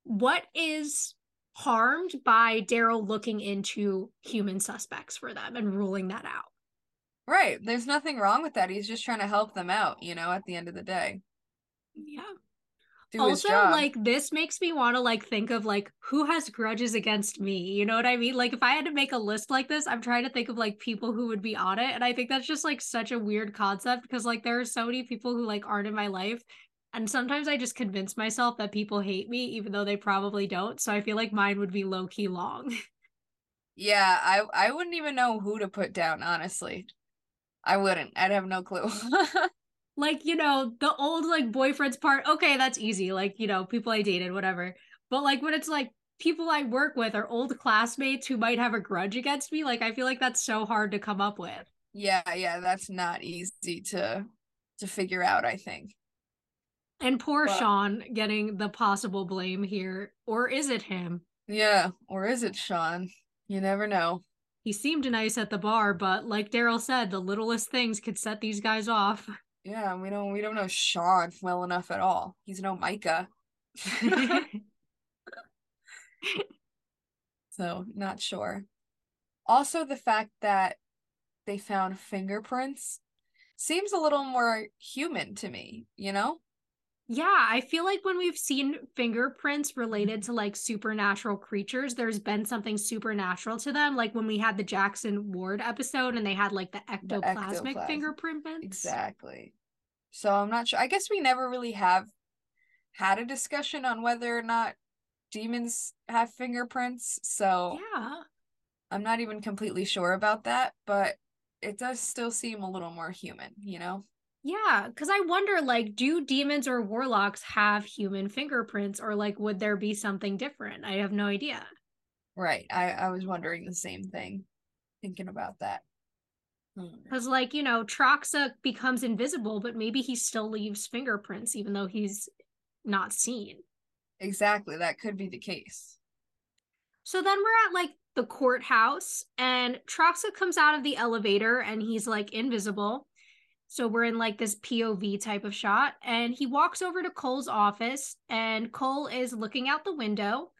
S1: what is harmed by Daryl looking into human suspects for them and ruling that out?
S2: Right. There's nothing wrong with that. He's just trying to help them out, you know, at the end of the day.
S1: Yeah also like this makes me want to like think of like who has grudges against me you know what i mean? Like if i had to make a list like this i'm trying to think of like people who would be on it and i think that's just like such a weird concept because like there are so many people who like aren't in my life and sometimes i just convince myself that people hate me even though they probably don't so i feel like mine would be low key long.
S2: Yeah i i wouldn't even know who to put down honestly. I wouldn't i'd have no clue
S1: like you know the old like boyfriends part okay that's easy like you know people i dated whatever. But like when it's like people i work with or old classmates who might have a grudge against me like i feel like that's so hard to come up with.
S2: Yeah yeah that's not easy to to figure out i think.
S1: And poor but, sean getting the possible blame here or is it him?
S2: Yeah or is it sean? You never know.
S1: He seemed nice at the bar but like daryl said the littlest things could set these guys off
S2: Yeah, we don't we don't know Sean well enough at all. He's no Micah. so not sure. Also the fact that they found fingerprints seems a little more human to me, you know?
S1: Yeah, I feel like when we've seen fingerprints related to like supernatural creatures, there's been something supernatural to them. Like when we had the Jackson Ward episode and they had like the ectoplasmic the ectoplasm. fingerprints.
S2: Exactly. So I'm not sure. I guess we never really have had a discussion on whether or not demons have fingerprints. So
S1: yeah,
S2: I'm not even completely sure about that, but it does still seem a little more human, you know?
S1: Yeah, because I wonder, like, do demons or warlocks have human fingerprints, or like, would there be something different? I have no idea.
S2: Right. I I was wondering the same thing, thinking about that.
S1: Because, hmm. like, you know, Troxa becomes invisible, but maybe he still leaves fingerprints, even though he's not seen.
S2: Exactly. That could be the case.
S1: So then we're at like the courthouse, and Troxa comes out of the elevator and he's like invisible. So we're in like this POV type of shot. And he walks over to Cole's office, and Cole is looking out the window.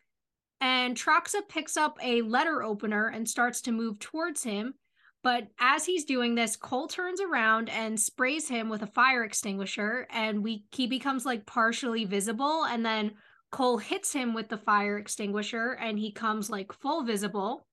S1: And Troxa picks up a letter opener and starts to move towards him. But as he's doing this, Cole turns around and sprays him with a fire extinguisher, and we he becomes like partially visible. And then Cole hits him with the fire extinguisher, and he comes like full visible.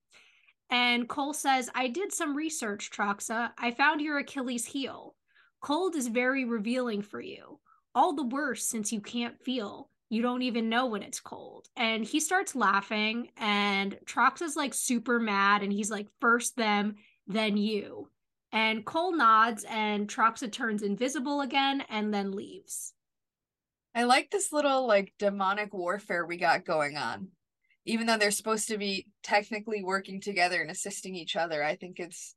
S1: And Cole says, I did some research, Troxa. I found your Achilles heel. Cold is very revealing for you. All the worse since you can't feel. You don't even know when it's cold. And he starts laughing, and Troxa's like super mad, and he's like, first them, then you. And Cole nods, and Troxa turns invisible again and then leaves.
S2: I like this little like demonic warfare we got going on. Even though they're supposed to be technically working together and assisting each other, I think it's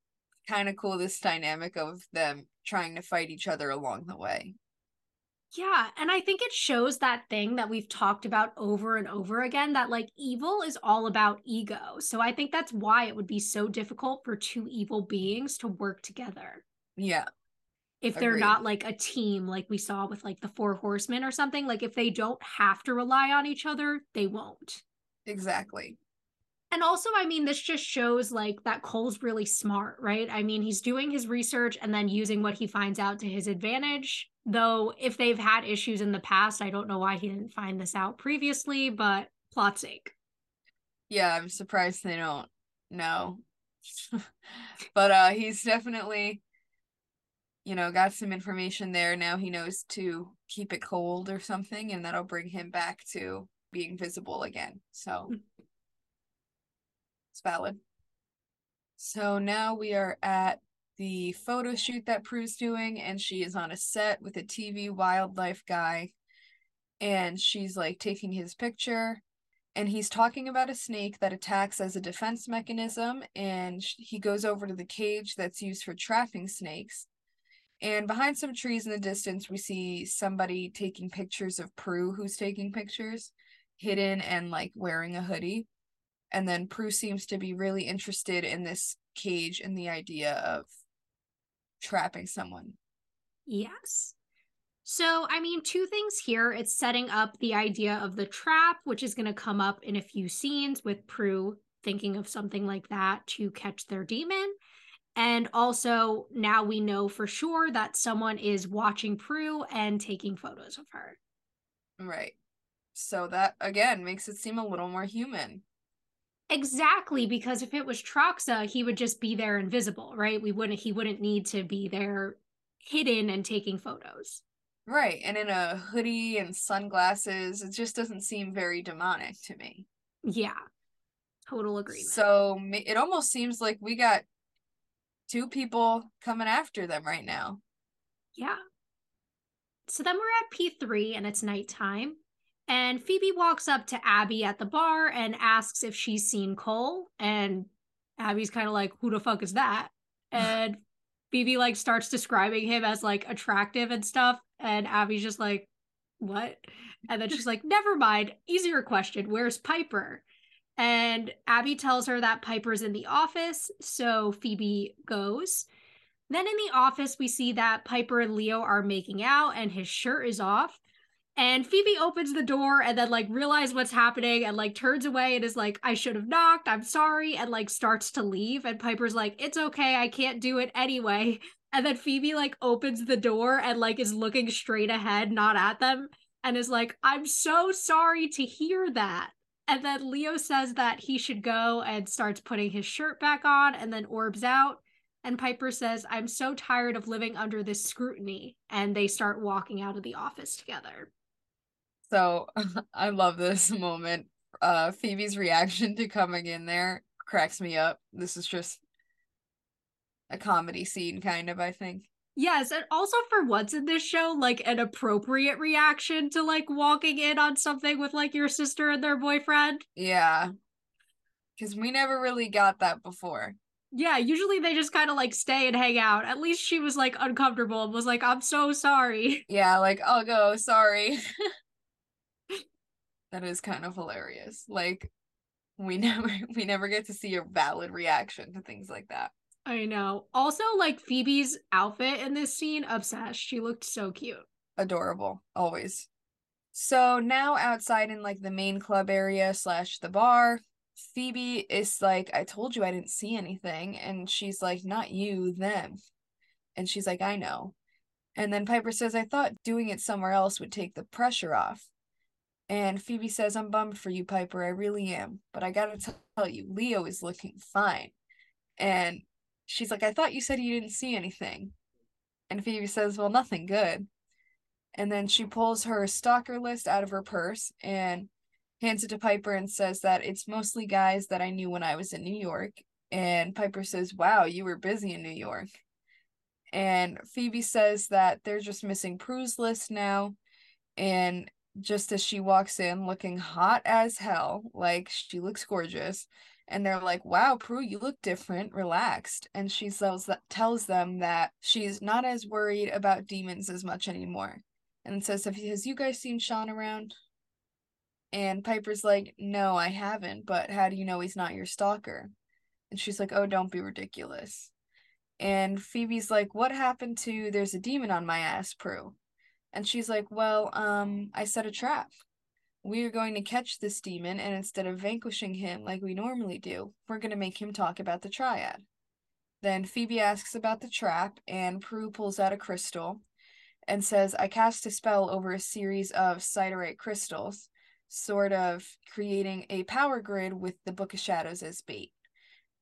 S2: kind of cool this dynamic of them trying to fight each other along the way.
S1: Yeah, and I think it shows that thing that we've talked about over and over again that like evil is all about ego. So I think that's why it would be so difficult for two evil beings to work together.
S2: Yeah.
S1: If they're Agreed. not like a team like we saw with like the four horsemen or something, like if they don't have to rely on each other, they won't.
S2: Exactly.
S1: And also, I mean, this just shows like that Cole's really smart, right? I mean, he's doing his research and then using what he finds out to his advantage, Though if they've had issues in the past, I don't know why he didn't find this out previously, but plot sake.
S2: Yeah, I'm surprised they don't know. but uh he's definitely you know, got some information there. Now he knows to keep it cold or something, and that'll bring him back to being visible again. So hmm. It's valid. So now we are at the photo shoot that Prue's doing, and she is on a set with a TV wildlife guy, and she's like taking his picture. And he's talking about a snake that attacks as a defense mechanism, and he goes over to the cage that's used for trapping snakes. And behind some trees in the distance, we see somebody taking pictures of Prue, who's taking pictures, hidden and like wearing a hoodie. And then Prue seems to be really interested in this cage and the idea of trapping someone.
S1: Yes. So, I mean, two things here. It's setting up the idea of the trap, which is going to come up in a few scenes with Prue thinking of something like that to catch their demon. And also, now we know for sure that someone is watching Prue and taking photos of her.
S2: Right. So that, again, makes it seem a little more human.
S1: Exactly, because if it was Troxa, he would just be there invisible, right? We wouldn't he wouldn't need to be there hidden and taking photos.
S2: Right. And in a hoodie and sunglasses, it just doesn't seem very demonic to me.
S1: Yeah. Total agreement.
S2: So it almost seems like we got two people coming after them right now.
S1: Yeah. So then we're at P3 and it's nighttime. And Phoebe walks up to Abby at the bar and asks if she's seen Cole. And Abby's kind of like, who the fuck is that? And Phoebe like starts describing him as like attractive and stuff. And Abby's just like, what? And then she's like, never mind. Easier question. Where's Piper? And Abby tells her that Piper's in the office. So Phoebe goes. Then in the office, we see that Piper and Leo are making out and his shirt is off. And Phoebe opens the door and then like realizes what's happening and like turns away and is like, I should have knocked. I'm sorry. And like starts to leave. And Piper's like, it's okay. I can't do it anyway. And then Phoebe like opens the door and like is looking straight ahead, not at them, and is like, I'm so sorry to hear that. And then Leo says that he should go and starts putting his shirt back on and then orbs out. And Piper says, I'm so tired of living under this scrutiny. And they start walking out of the office together.
S2: So I love this moment. Uh, Phoebe's reaction to coming in there cracks me up. This is just a comedy scene, kind of, I think.
S1: Yes, and also for once in this show, like an appropriate reaction to like walking in on something with like your sister and their boyfriend.
S2: Yeah. Cause we never really got that before.
S1: Yeah, usually they just kind of like stay and hang out. At least she was like uncomfortable and was like, I'm so sorry.
S2: Yeah, like, I'll go, sorry. that is kind of hilarious. Like we never we never get to see a valid reaction to things like that.
S1: I know. Also, like Phoebe's outfit in this scene, obsessed. She looked so cute.
S2: Adorable, always. So now outside in like the main club area slash the bar, Phoebe is like, I told you I didn't see anything. And she's like, Not you, them. And she's like, I know. And then Piper says, I thought doing it somewhere else would take the pressure off. And Phoebe says, I'm bummed for you, Piper. I really am. But I gotta tell you, Leo is looking fine. And she's like, I thought you said you didn't see anything. And Phoebe says, Well, nothing good. And then she pulls her stalker list out of her purse and hands it to Piper and says that it's mostly guys that I knew when I was in New York. And Piper says, Wow, you were busy in New York. And Phoebe says that they're just missing Prue's list now. And just as she walks in looking hot as hell, like she looks gorgeous, and they're like, "Wow, Prue, you look different, relaxed." And she tells that tells them that she's not as worried about demons as much anymore, and says, "Have has you guys seen Sean around?" And Piper's like, "No, I haven't. But how do you know he's not your stalker?" And she's like, "Oh, don't be ridiculous." And Phoebe's like, "What happened to there's a demon on my ass, Prue?" And she's like, "Well, um, I set a trap." we are going to catch this demon, and instead of vanquishing him like we normally do, we're going to make him talk about the triad. Then Phoebe asks about the trap, and Prue pulls out a crystal. and says, I cast a spell over a series of siderite crystals, sort of creating a power grid with the Book of Shadows as bait.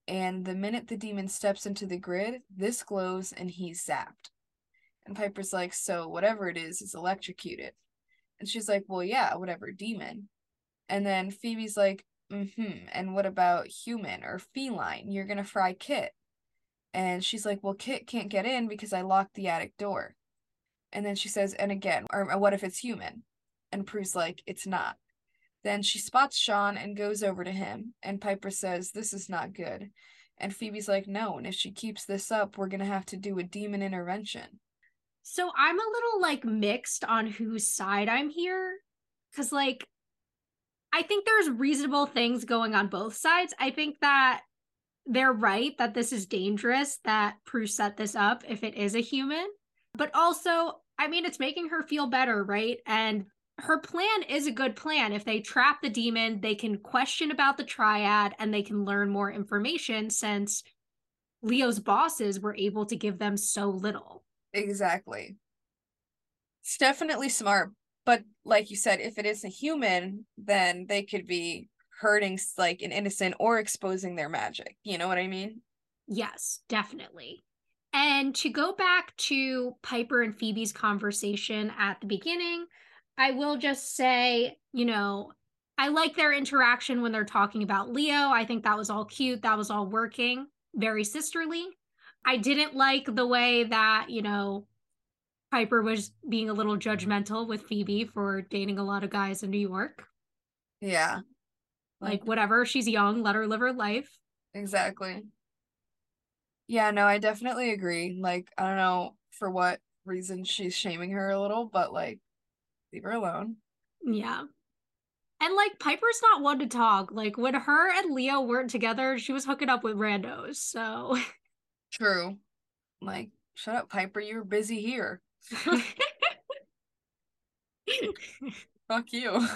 S2: And the minute the demon steps into the grid, this glows and he's zapped. And Piper's like, So whatever it is, is electrocuted. And she's like, Well, yeah, whatever demon. And then Phoebe's like, Mm-hmm. And what about human or feline? You're gonna fry Kit. And she's like, Well, Kit can't get in because I locked the attic door. And then she says, And again, or what if it's human? And Prue's like, It's not. Then she spots Sean and goes over to him, and Piper says, This is not good. And Phoebe's like, No, and if she keeps this up, we're gonna have to do a demon intervention.
S1: So I'm a little like mixed on whose side I'm here. Cause like I think there's reasonable things going on both sides. I think that they're right that this is dangerous, that Prue set this up if it is a human. But also, I mean, it's making her feel better, right? And her plan is a good plan. If they trap the demon, they can question about the triad and they can learn more information since Leo's bosses were able to give them so little.
S2: Exactly. It's definitely smart. But like you said, if it is a human, then they could be hurting like an innocent or exposing their magic. You know what I mean?
S1: Yes, definitely. And to go back to Piper and Phoebe's conversation at the beginning, I will just say, you know, I like their interaction when they're talking about Leo. I think that was all cute. That was all working, very sisterly. I didn't like the way that, you know, Piper was being a little judgmental with Phoebe for dating a lot of guys in New York.
S2: Yeah.
S1: Like, whatever, she's young, let her live her life.
S2: Exactly. Yeah, no, I definitely agree. Like, I don't know for what reason she's shaming her a little, but like leave her alone.
S1: Yeah. And like Piper's not one to talk. Like when her and Leo weren't together, she was hooking up with randos. So
S2: True. Like, shut up, Piper, you were busy here. Fuck you.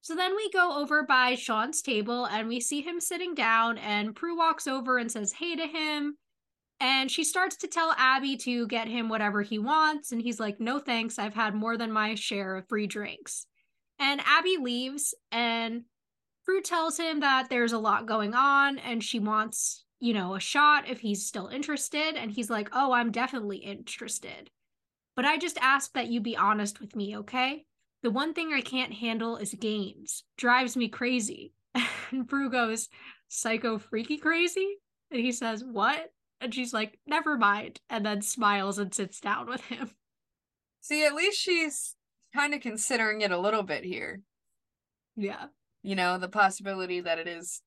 S1: so then we go over by Sean's table and we see him sitting down and Prue walks over and says hey to him. And she starts to tell Abby to get him whatever he wants. And he's like, no thanks. I've had more than my share of free drinks. And Abby leaves, and Prue tells him that there's a lot going on and she wants, you know, a shot if he's still interested. And he's like, oh, I'm definitely interested. But I just ask that you be honest with me, okay? The one thing I can't handle is games. Drives me crazy. And Prue goes, psycho freaky crazy? And he says, what? And she's like, never mind. And then smiles and sits down with him.
S2: See, at least she's kind of considering it a little bit here.
S1: Yeah.
S2: You know, the possibility that it is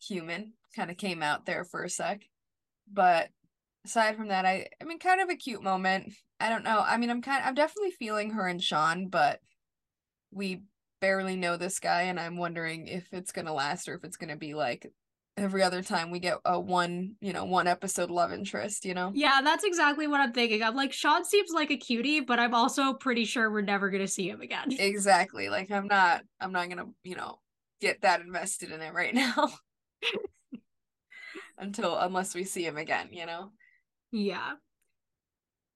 S2: human kind of came out there for a sec. But aside from that, I I mean kind of a cute moment. I don't know. I mean, I'm kind I'm definitely feeling her and Sean, but we barely know this guy and I'm wondering if it's going to last or if it's going to be like every other time we get a one, you know, one episode love interest, you know?
S1: Yeah, that's exactly what I'm thinking. I'm like, Sean seems like a cutie, but I'm also pretty sure we're never gonna see him again.
S2: Exactly. Like I'm not I'm not gonna, you know, get that invested in it right now. Until unless we see him again, you know?
S1: Yeah.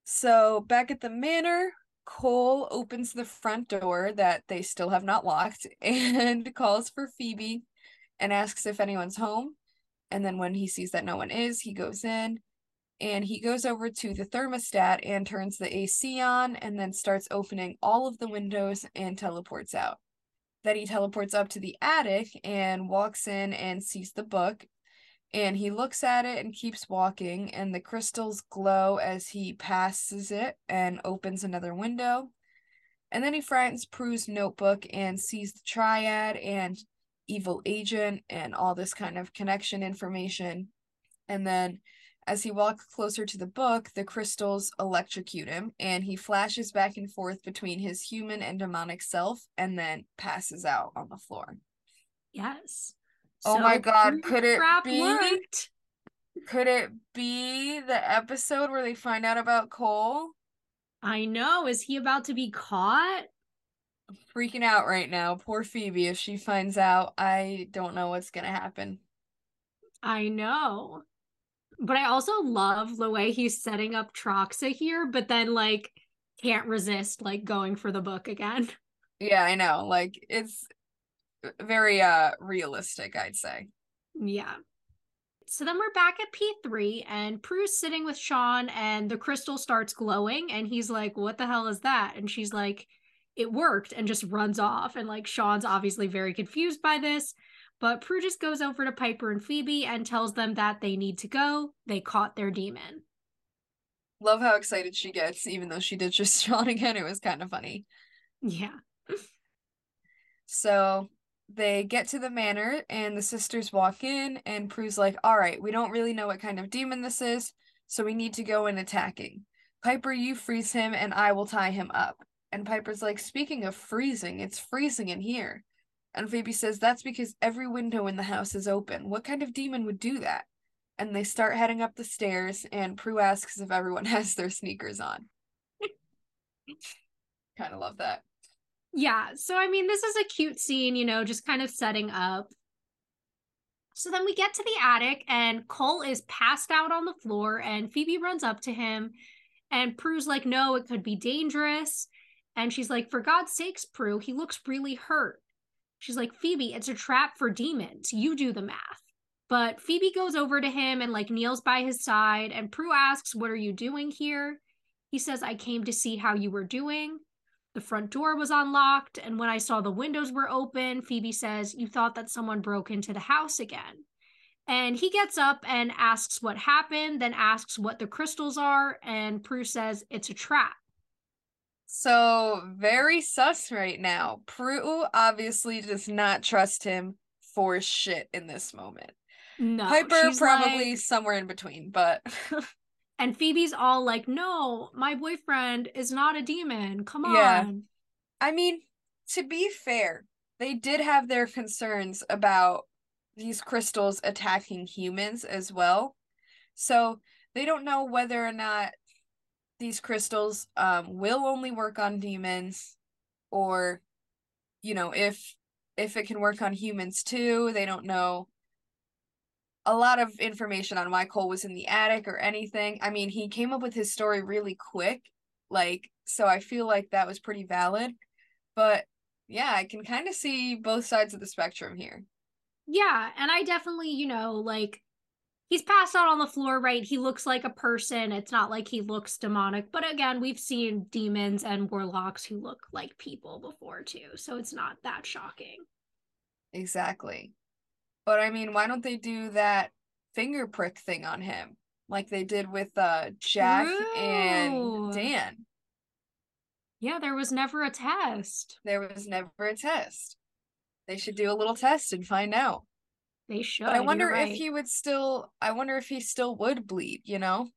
S2: So back at the manor, Cole opens the front door that they still have not locked and calls for Phoebe and asks if anyone's home. And then when he sees that no one is, he goes in and he goes over to the thermostat and turns the AC on and then starts opening all of the windows and teleports out. Then he teleports up to the attic and walks in and sees the book. And he looks at it and keeps walking, and the crystals glow as he passes it and opens another window. And then he finds Prue's notebook and sees the triad and evil agent and all this kind of connection information. And then as he walks closer to the book, the crystals electrocute him and he flashes back and forth between his human and demonic self and then passes out on the floor.
S1: Yes.
S2: Oh my god, could it be
S1: worked.
S2: could it be the episode where they find out about Cole?
S1: I know. Is he about to be caught?
S2: Freaking out right now. Poor Phoebe. If she finds out, I don't know what's gonna happen.
S1: I know. But I also love the way he's setting up Troxa here, but then like can't resist like going for the book again.
S2: Yeah, I know. Like it's very uh realistic, I'd say.
S1: Yeah. So then we're back at P3 and Prue's sitting with Sean and the crystal starts glowing and he's like, What the hell is that? And she's like, It worked and just runs off. And like Sean's obviously very confused by this. But Prue just goes over to Piper and Phoebe and tells them that they need to go. They caught their demon.
S2: Love how excited she gets, even though she did just Sean again. It was kind of funny.
S1: Yeah.
S2: so they get to the manor and the sisters walk in and Prue's like, all right, we don't really know what kind of demon this is, so we need to go in attacking. Piper, you freeze him and I will tie him up. And Piper's like, speaking of freezing, it's freezing in here. And Phoebe says, that's because every window in the house is open. What kind of demon would do that? And they start heading up the stairs, and Prue asks if everyone has their sneakers on. kind of love that.
S1: Yeah. So, I mean, this is a cute scene, you know, just kind of setting up. So then we get to the attic, and Cole is passed out on the floor, and Phoebe runs up to him. And Prue's like, no, it could be dangerous. And she's like, for God's sakes, Prue, he looks really hurt. She's like, Phoebe, it's a trap for demons. You do the math. But Phoebe goes over to him and like kneels by his side. And Prue asks, What are you doing here? He says, I came to see how you were doing. The front door was unlocked. And when I saw the windows were open, Phoebe says, You thought that someone broke into the house again. And he gets up and asks what happened, then asks what the crystals are. And Prue says, It's a trap.
S2: So very sus right now. Prue obviously does not trust him for shit in this moment.
S1: No.
S2: Piper probably
S1: like-
S2: somewhere in between, but
S1: and Phoebe's all like, No, my boyfriend is not a demon. Come on.
S2: Yeah. I mean, to be fair, they did have their concerns about these crystals attacking humans as well. So they don't know whether or not these crystals um will only work on demons or you know if if it can work on humans too they don't know a lot of information on why cole was in the attic or anything. I mean he came up with his story really quick like so i feel like that was pretty valid but yeah i can kind of see both sides of the spectrum here.
S1: Yeah, and I definitely, you know, like he's passed out on the floor, right? He looks like a person. It's not like he looks demonic. But again, we've seen demons and warlocks who look like people before too. So it's not that shocking.
S2: exactly but i mean why don't they do that finger prick thing on him like they did with uh jack
S1: True.
S2: and dan
S1: Yeah, there was never a test.
S2: there was never a test they should do a little test and find out
S1: They should.
S2: but i wonder if
S1: right.
S2: he would still i wonder if he still would bleed you know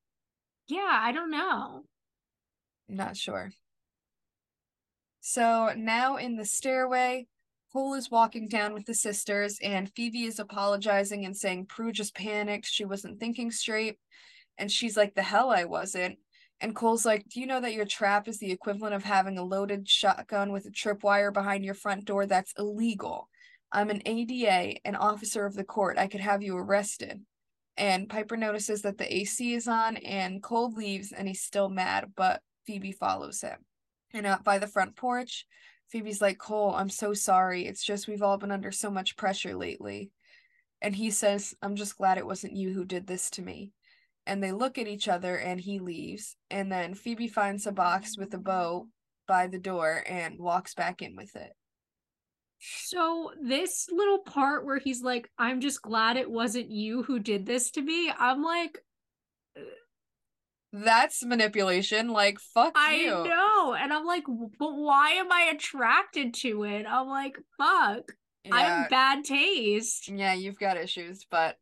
S1: Yeah, I don't know.
S2: Not sure. So now in the stairway, Cole is walking down with the sisters, and Phoebe is apologizing and saying Prue just panicked. She wasn't thinking straight. And she's like, The hell I wasn't. And Cole's like, Do you know that your trap is the equivalent of having a loaded shotgun with a tripwire behind your front door? That's illegal. I'm an ADA, an officer of the court. I could have you arrested. And Piper notices that the AC is on, and Cole leaves, and he's still mad, but Phoebe follows him. And out by the front porch, Phoebe's like, Cole, I'm so sorry. It's just we've all been under so much pressure lately. And he says, I'm just glad it wasn't you who did this to me. And they look at each other and he leaves. And then Phoebe finds a box with a bow by the door and walks back in with it.
S1: So this little part where he's like, I'm just glad it wasn't you who did this to me. I'm like, uh,
S2: That's manipulation. Like, fuck
S1: I
S2: you.
S1: know. And I'm like, but why am I attracted to it? I'm like, fuck. I
S2: Yeah,
S1: have bad taste.
S2: yeah, you've got issues, but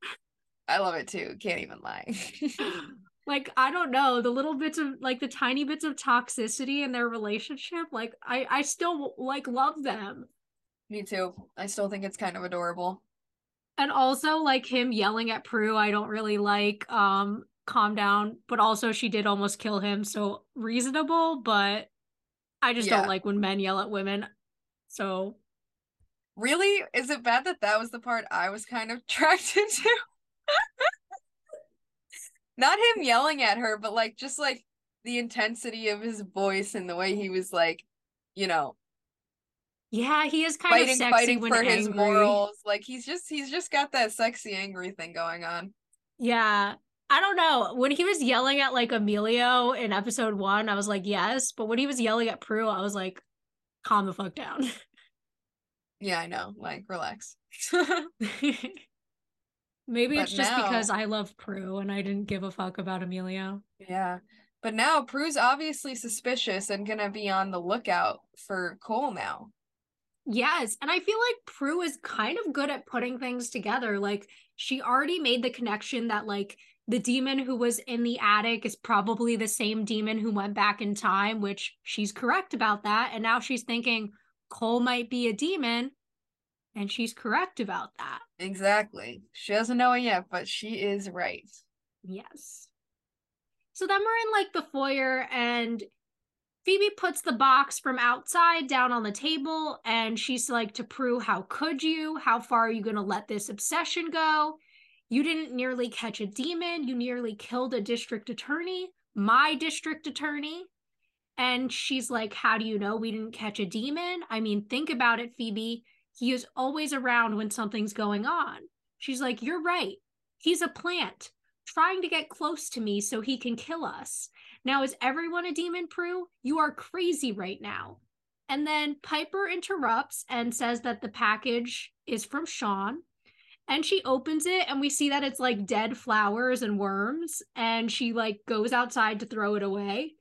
S2: I love it too. Can't even lie.
S1: like, I don't know. The little bits of like the tiny bits of toxicity in their relationship, like I I still like love them.
S2: Me too. I still think it's kind of adorable.
S1: And also like him yelling at Prue, I don't really like. Um, calm down. But also she did almost kill him, so reasonable, but I just
S2: Yeah.
S1: don't like when men yell at women. So
S2: Really? Is it bad that that was the part I was kind of attracted to? not him yelling at her, but like just like the intensity of his voice and the way he was like, you know,
S1: yeah, he is kind
S2: fighting,
S1: of sexy
S2: fighting
S1: when
S2: for
S1: angry.
S2: his morals. Like he's just he's just got that sexy angry thing going on.
S1: Yeah. I don't know. When he was yelling at like Emilio in episode one, I was like, yes. But when he was yelling at Prue, I was like, calm the fuck down.
S2: Yeah, I know. Like, relax.
S1: Maybe
S2: But
S1: it's just because I love Prue and I didn't give a fuck about Emilio.
S2: yeah. But now Prue's obviously suspicious and gonna be on the lookout for Cole now.
S1: Yes, and I feel like Prue is kind of good at putting things together. Like she already made the connection that like the demon who was in the attic is probably the same demon who went back in time, which she's correct about that. And now she's thinking Cole might be a demon, and she's correct about that.
S2: Exactly. She doesn't know it yet, but she is right.
S1: Yes. So then we're in like the foyer and Phoebe puts the box from outside down on the table and she's like to Prue, how could you? How far are you going to let this obsession go? You didn't nearly catch a demon. You nearly killed a district attorney, my district attorney. And she's like, How do you know we didn't catch a demon? I mean, think about it, Phoebe. He is always around when something's going on. She's like, You're right. He's a plant trying to get close to me so he can kill us. Now, is everyone a demon, Prue? You are crazy right now. And then Piper interrupts and says that the package is from Sean. And she opens it and we see that it's like dead flowers and worms. And she like goes outside to throw it away.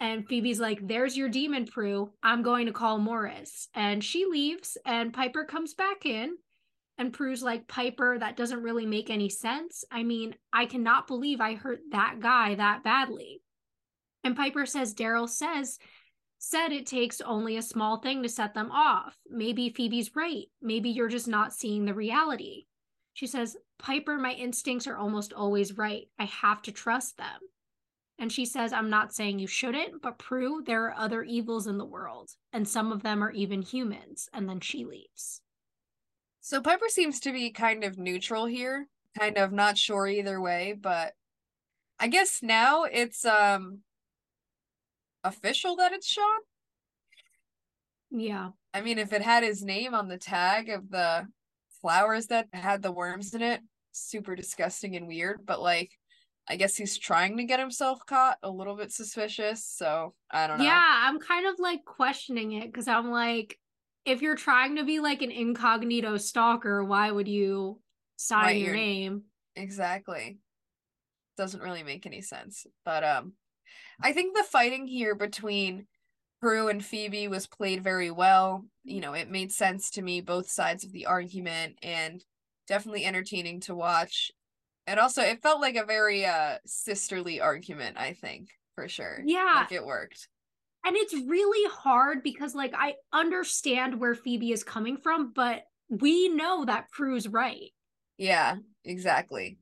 S1: And Phoebe's like, There's your demon, Prue. I'm going to call Morris. And she leaves and Piper comes back in. And Prue's like, Piper, that doesn't really make any sense. I mean, I cannot believe I hurt that guy that badly. And Piper says, Daryl says, said it takes only a small thing to set them off. Maybe Phoebe's right. Maybe you're just not seeing the reality. She says, Piper, my instincts are almost always right. I have to trust them. And she says, I'm not saying you shouldn't, but Prue, there are other evils in the world, and some of them are even humans. And then she leaves.
S2: So Piper seems to be kind of neutral here, kind of not sure either way, but I guess now it's um official that it's Sean.
S1: Yeah.
S2: I mean, if it had his name on the tag of the flowers that had the worms in it, super disgusting and weird, but like I guess he's trying to get himself caught, a little bit suspicious, so I don't know.
S1: Yeah, I'm kind of like questioning it because I'm like, if you're trying to be like an incognito stalker, why would you sign your- name?
S2: Exactly. Doesn't really make any sense. But um I think the fighting here between Prue and Phoebe was played very well. You know, it made sense to me both sides of the argument and definitely entertaining to watch. And also it felt like a very uh sisterly argument, I think, for sure.
S1: Yeah.
S2: Like it worked.
S1: And it's really hard because like I understand where Phoebe is coming from, but we know that Prue's right.
S2: Yeah, exactly.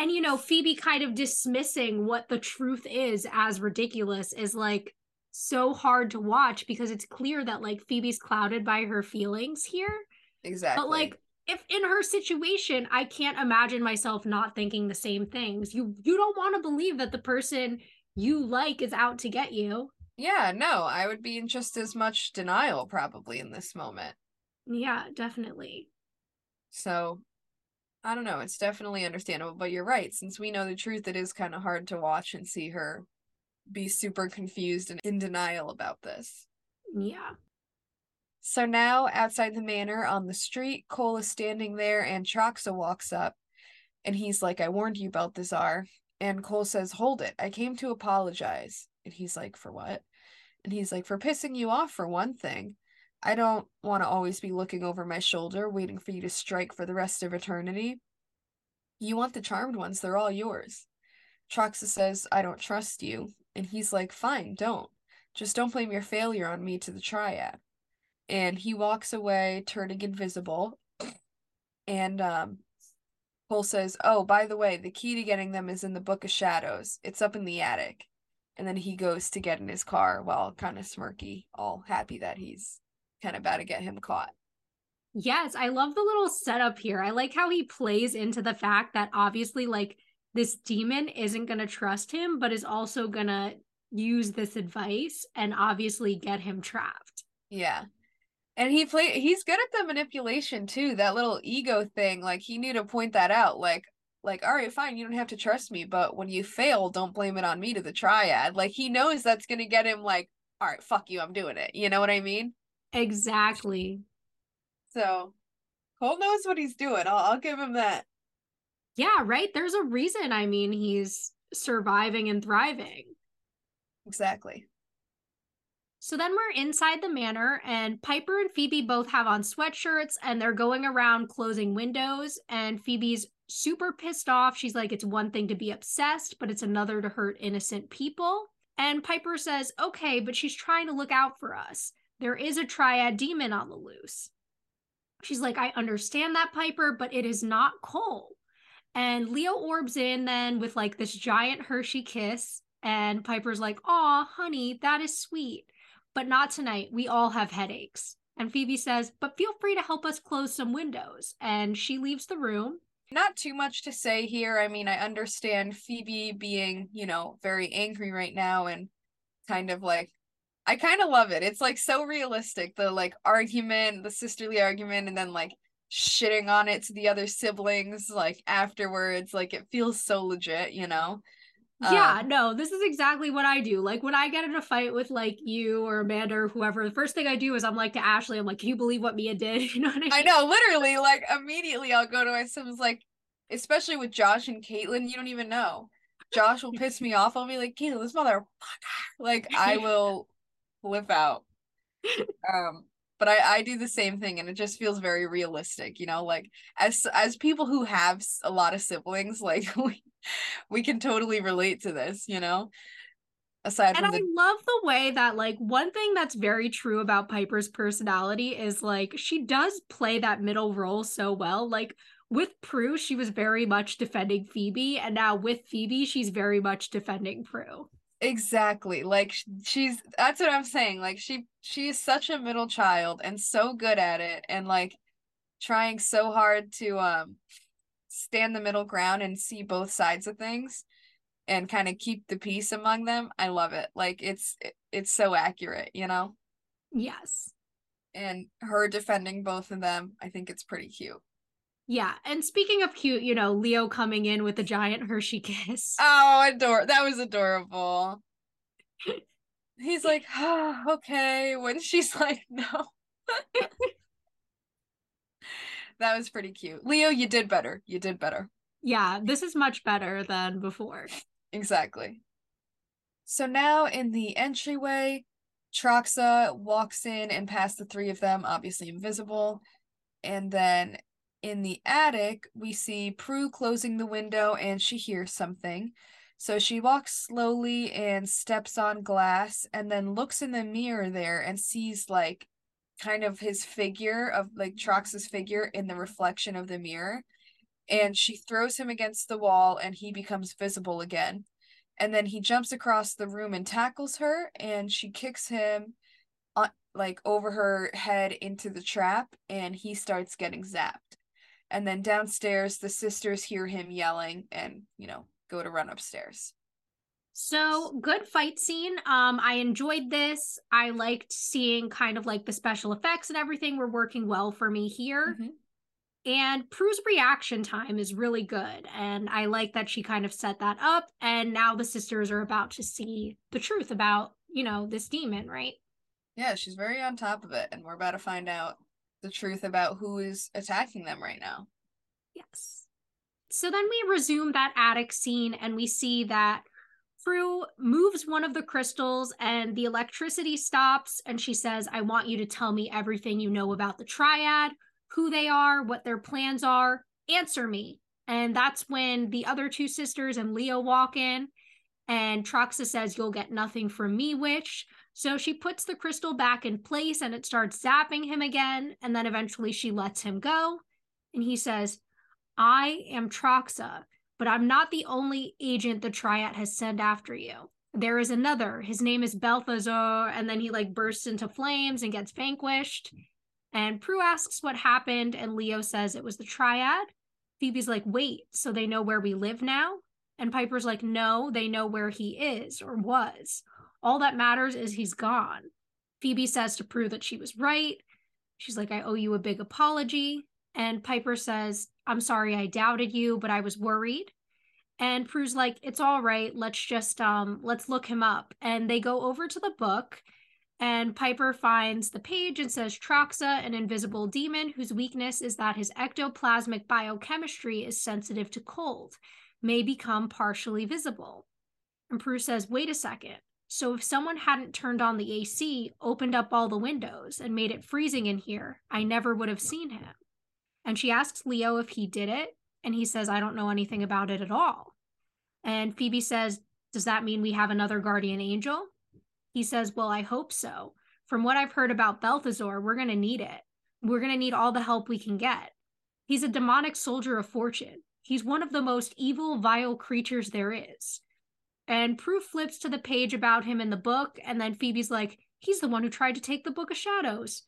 S1: And you know, Phoebe kind of dismissing what the truth is as ridiculous is like so hard to watch because it's clear that like Phoebe's clouded by her feelings here.
S2: Exactly.
S1: But like if in her situation, I can't imagine myself not thinking the same things. You you don't want to believe that the person you like is out to get you.
S2: yeah, no, I would be in just as much denial probably in this moment.
S1: Yeah, definitely.
S2: So I don't know, it's definitely understandable, but you're right. Since we know the truth, it is kind of hard to watch and see her be super confused and in denial about this.
S1: Yeah.
S2: So now, outside the manor on the street, Cole is standing there and Troxa walks up and he's like, I warned you, Belthazor. And Cole says, Hold it. I came to apologize. And he's like, For what? And he's like, For pissing you off, for one thing. I don't want to always be looking over my shoulder, waiting for you to strike for the rest of eternity. You want the charmed ones, they're all yours. Troxa says, I don't trust you. And he's like, Fine, don't. Just don't blame your failure on me to the triad. And he walks away, turning invisible. And um Cole says, Oh, by the way, the key to getting them is in the Book of Shadows. It's up in the attic. And then he goes to get in his car while kind of smirky, all happy that he's kind of about to get him caught.
S1: Yes, I love the little setup here. I like how he plays into the fact that obviously, like, this demon isn't going to trust him, but is also going to use this advice and obviously get him trapped.
S2: Yeah. And he play he's good at the manipulation too. That little ego thing, like he knew to point that out. Like, like, all right, fine, you don't have to trust me, but when you fail, don't blame it on me to the triad. Like he knows that's gonna get him like, all right, fuck you, I'm doing it. You know what I mean?
S1: Exactly.
S2: So Cole knows what he's doing. I'll, I'll give him that.
S1: Yeah, right. There's a reason. I mean, he's surviving and thriving.
S2: Exactly.
S1: So then we're inside the manor, and Piper and Phoebe both have on sweatshirts and they're going around closing windows. And Phoebe's super pissed off. She's like, it's one thing to be obsessed, but it's another to hurt innocent people. And Piper says, okay, but she's trying to look out for us. There is a triad demon on the loose. She's like, I understand that, Piper, but it is not Cole. And Leo orbs in then with like this giant Hershey kiss. And Piper's like, Aw, honey, that is sweet but not tonight. We all have headaches. And Phoebe says, but feel free to help us close some windows. And she leaves the room.
S2: Not too much to say here. I mean, I understand Phoebe being, you know, very angry right now and kind of like, I kind of love it. It's like so realistic. The like argument, the sisterly argument, and then like shitting on it to the other siblings like afterwards. Like it feels so legit, you know?
S1: Yeah, um, no, this is exactly what I do. Like when I get in a fight with like you or Amanda or whoever, the first thing I do is I'm like to Ashley, I'm like, can you believe what Mia did? You know what I mean?
S2: I know, literally, like immediately I'll go to my siblings like, especially with Josh and Caitlin, you don't even know. Josh will piss me off. I'll be like, Caitlin, this motherfucker. Like I will flip out. Um, but I I do the same thing, and it just feels very realistic. You know, like as as people who have a lot of siblings, like we we can totally relate to this, you know? Aside
S1: and
S2: from
S1: the- I love the way that like one thing that's very true about Piper's personality is like she does play that middle role so well. Like with Prue, she was very much defending Phoebe, and now with Phoebe, she's very much defending Prue.
S2: Exactly. Like she's that's what I'm saying. Like she she's such a middle child and so good at it and like trying so hard to um stand the middle ground and see both sides of things and kind of keep the peace among them i love it like it's it's so accurate you know
S1: yes
S2: and her defending both of them i think it's pretty cute
S1: yeah and speaking of cute you know leo coming in with a giant hershey kiss
S2: oh adore that was adorable he's like oh, okay when she's like no that was pretty cute. Leo, you did better. You did better.
S1: Yeah, this is much better than before.
S2: Exactly. So now in the entryway, Troxa walks in and past the three of them, obviously invisible. And then in the attic, we see Prue closing the window and she hears something. So she walks slowly and steps on glass and then looks in the mirror there and sees like kind of his figure of like Trox's figure in the reflection of the mirror. And she throws him against the wall and he becomes visible again. And then he jumps across the room and tackles her and she kicks him on, like over her head into the trap and he starts getting zapped. And then downstairs the sisters hear him yelling and, you know, go to run upstairs.
S1: So good fight scene. Um, I enjoyed this. I liked seeing kind of like the special effects and everything were working well for me here. Mm-hmm. And Prue's reaction time is really good. And I like that she kind of set that up. And now the sisters are about to see the truth about, you know, this demon, right?
S2: Yeah, she's very on top of it. And we're about to find out the truth about who is attacking them right now.
S1: Yes. So then we resume that attic scene and we see that Prue moves one of the crystals and the electricity stops and she says, I want you to tell me everything you know about the triad, who they are, what their plans are. Answer me. And that's when the other two sisters and Leo walk in and Troxa says, You'll get nothing from me, witch. So she puts the crystal back in place and it starts zapping him again. And then eventually she lets him go. And he says, I am Troxa but I'm not the only agent the Triad has sent after you. There is another. His name is Belthazor, and then he like bursts into flames and gets vanquished. And Prue asks what happened, and Leo says it was the Triad. Phoebe's like, wait, so they know where we live now? And Piper's like, no, they know where he is or was. All that matters is he's gone. Phoebe says to prove that she was right. She's like, I owe you a big apology. And Piper says, I'm sorry I doubted you, but I was worried. And Prue's like, it's all right. Let's just um let's look him up. And they go over to the book and Piper finds the page and says Troxa, an invisible demon whose weakness is that his ectoplasmic biochemistry is sensitive to cold, may become partially visible. And Prue says, wait a second. So if someone hadn't turned on the AC, opened up all the windows, and made it freezing in here, I never would have seen him. And she asks Leo if he did it, and he says, I don't know anything about it at all. And Phoebe says, Does that mean we have another guardian angel? He says, Well, I hope so. From what I've heard about Belthazor, we're going to need it. We're going to need all the help we can get. He's a demonic soldier of fortune. He's one of the most evil, vile creatures there is. And Prue flips to the page about him in the book, and then Phoebe's like, He's the one who tried to take the Book of Shadows.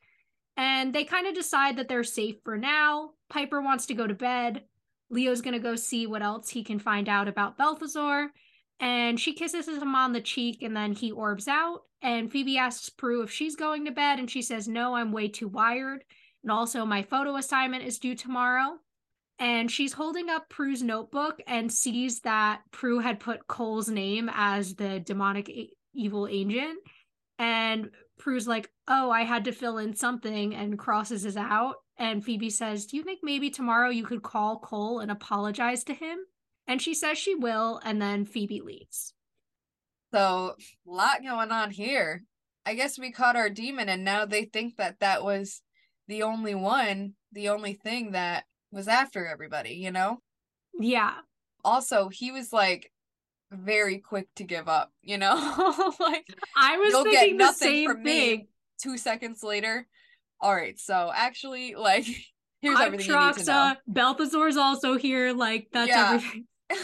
S1: And they kind of decide that they're safe for now. Piper wants to go to bed. Leo's going to go see what else he can find out about Belthazor and she kisses him on the cheek and then he orbs out and phoebe asks prue if she's going to bed and she says no i'm way too wired and also my photo assignment is due tomorrow and she's holding up prue's notebook and sees that prue had put cole's name as the demonic a- evil agent and prue's like oh i had to fill in something and crosses it out and phoebe says do you think maybe tomorrow you could call cole and apologize to him and she says she will, and then Phoebe leaves.
S2: So, a lot going on here. I guess we caught our demon, and now they think that that was the only one, the only thing that was after everybody, you know?
S1: Yeah.
S2: Also, he was like very quick to give up, you know? like
S1: I was
S2: you'll
S1: thinking
S2: get
S1: the
S2: nothing
S1: same
S2: from
S1: thing.
S2: me two seconds later. All right, so actually, like, here's
S1: I'm
S2: everything you need to know.
S1: Troxa. Belthazor's also here. Like that's
S2: Yeah.
S1: everything.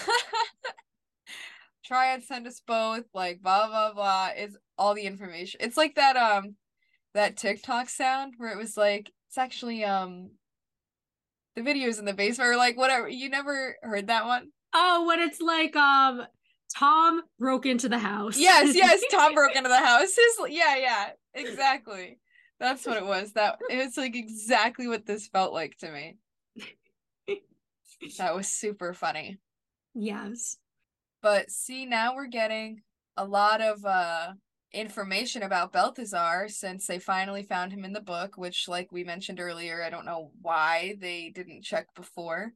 S2: Triad send us both, like blah blah blah. Is all the information. It's like that um that TikTok sound where it was like it's actually um the videos in the basement or like whatever. You never heard that one?
S1: Oh, when it's like um Tom broke into the house.
S2: Yes, yes, Tom broke into the house. His, yeah, yeah, exactly. That's what it was. That it was like exactly what this felt like to me. That was super funny.
S1: yes.
S2: But see, now we're getting a lot of uh information about Belthazor since they finally found him in the book, which like we mentioned earlier, I don't know why they didn't check before.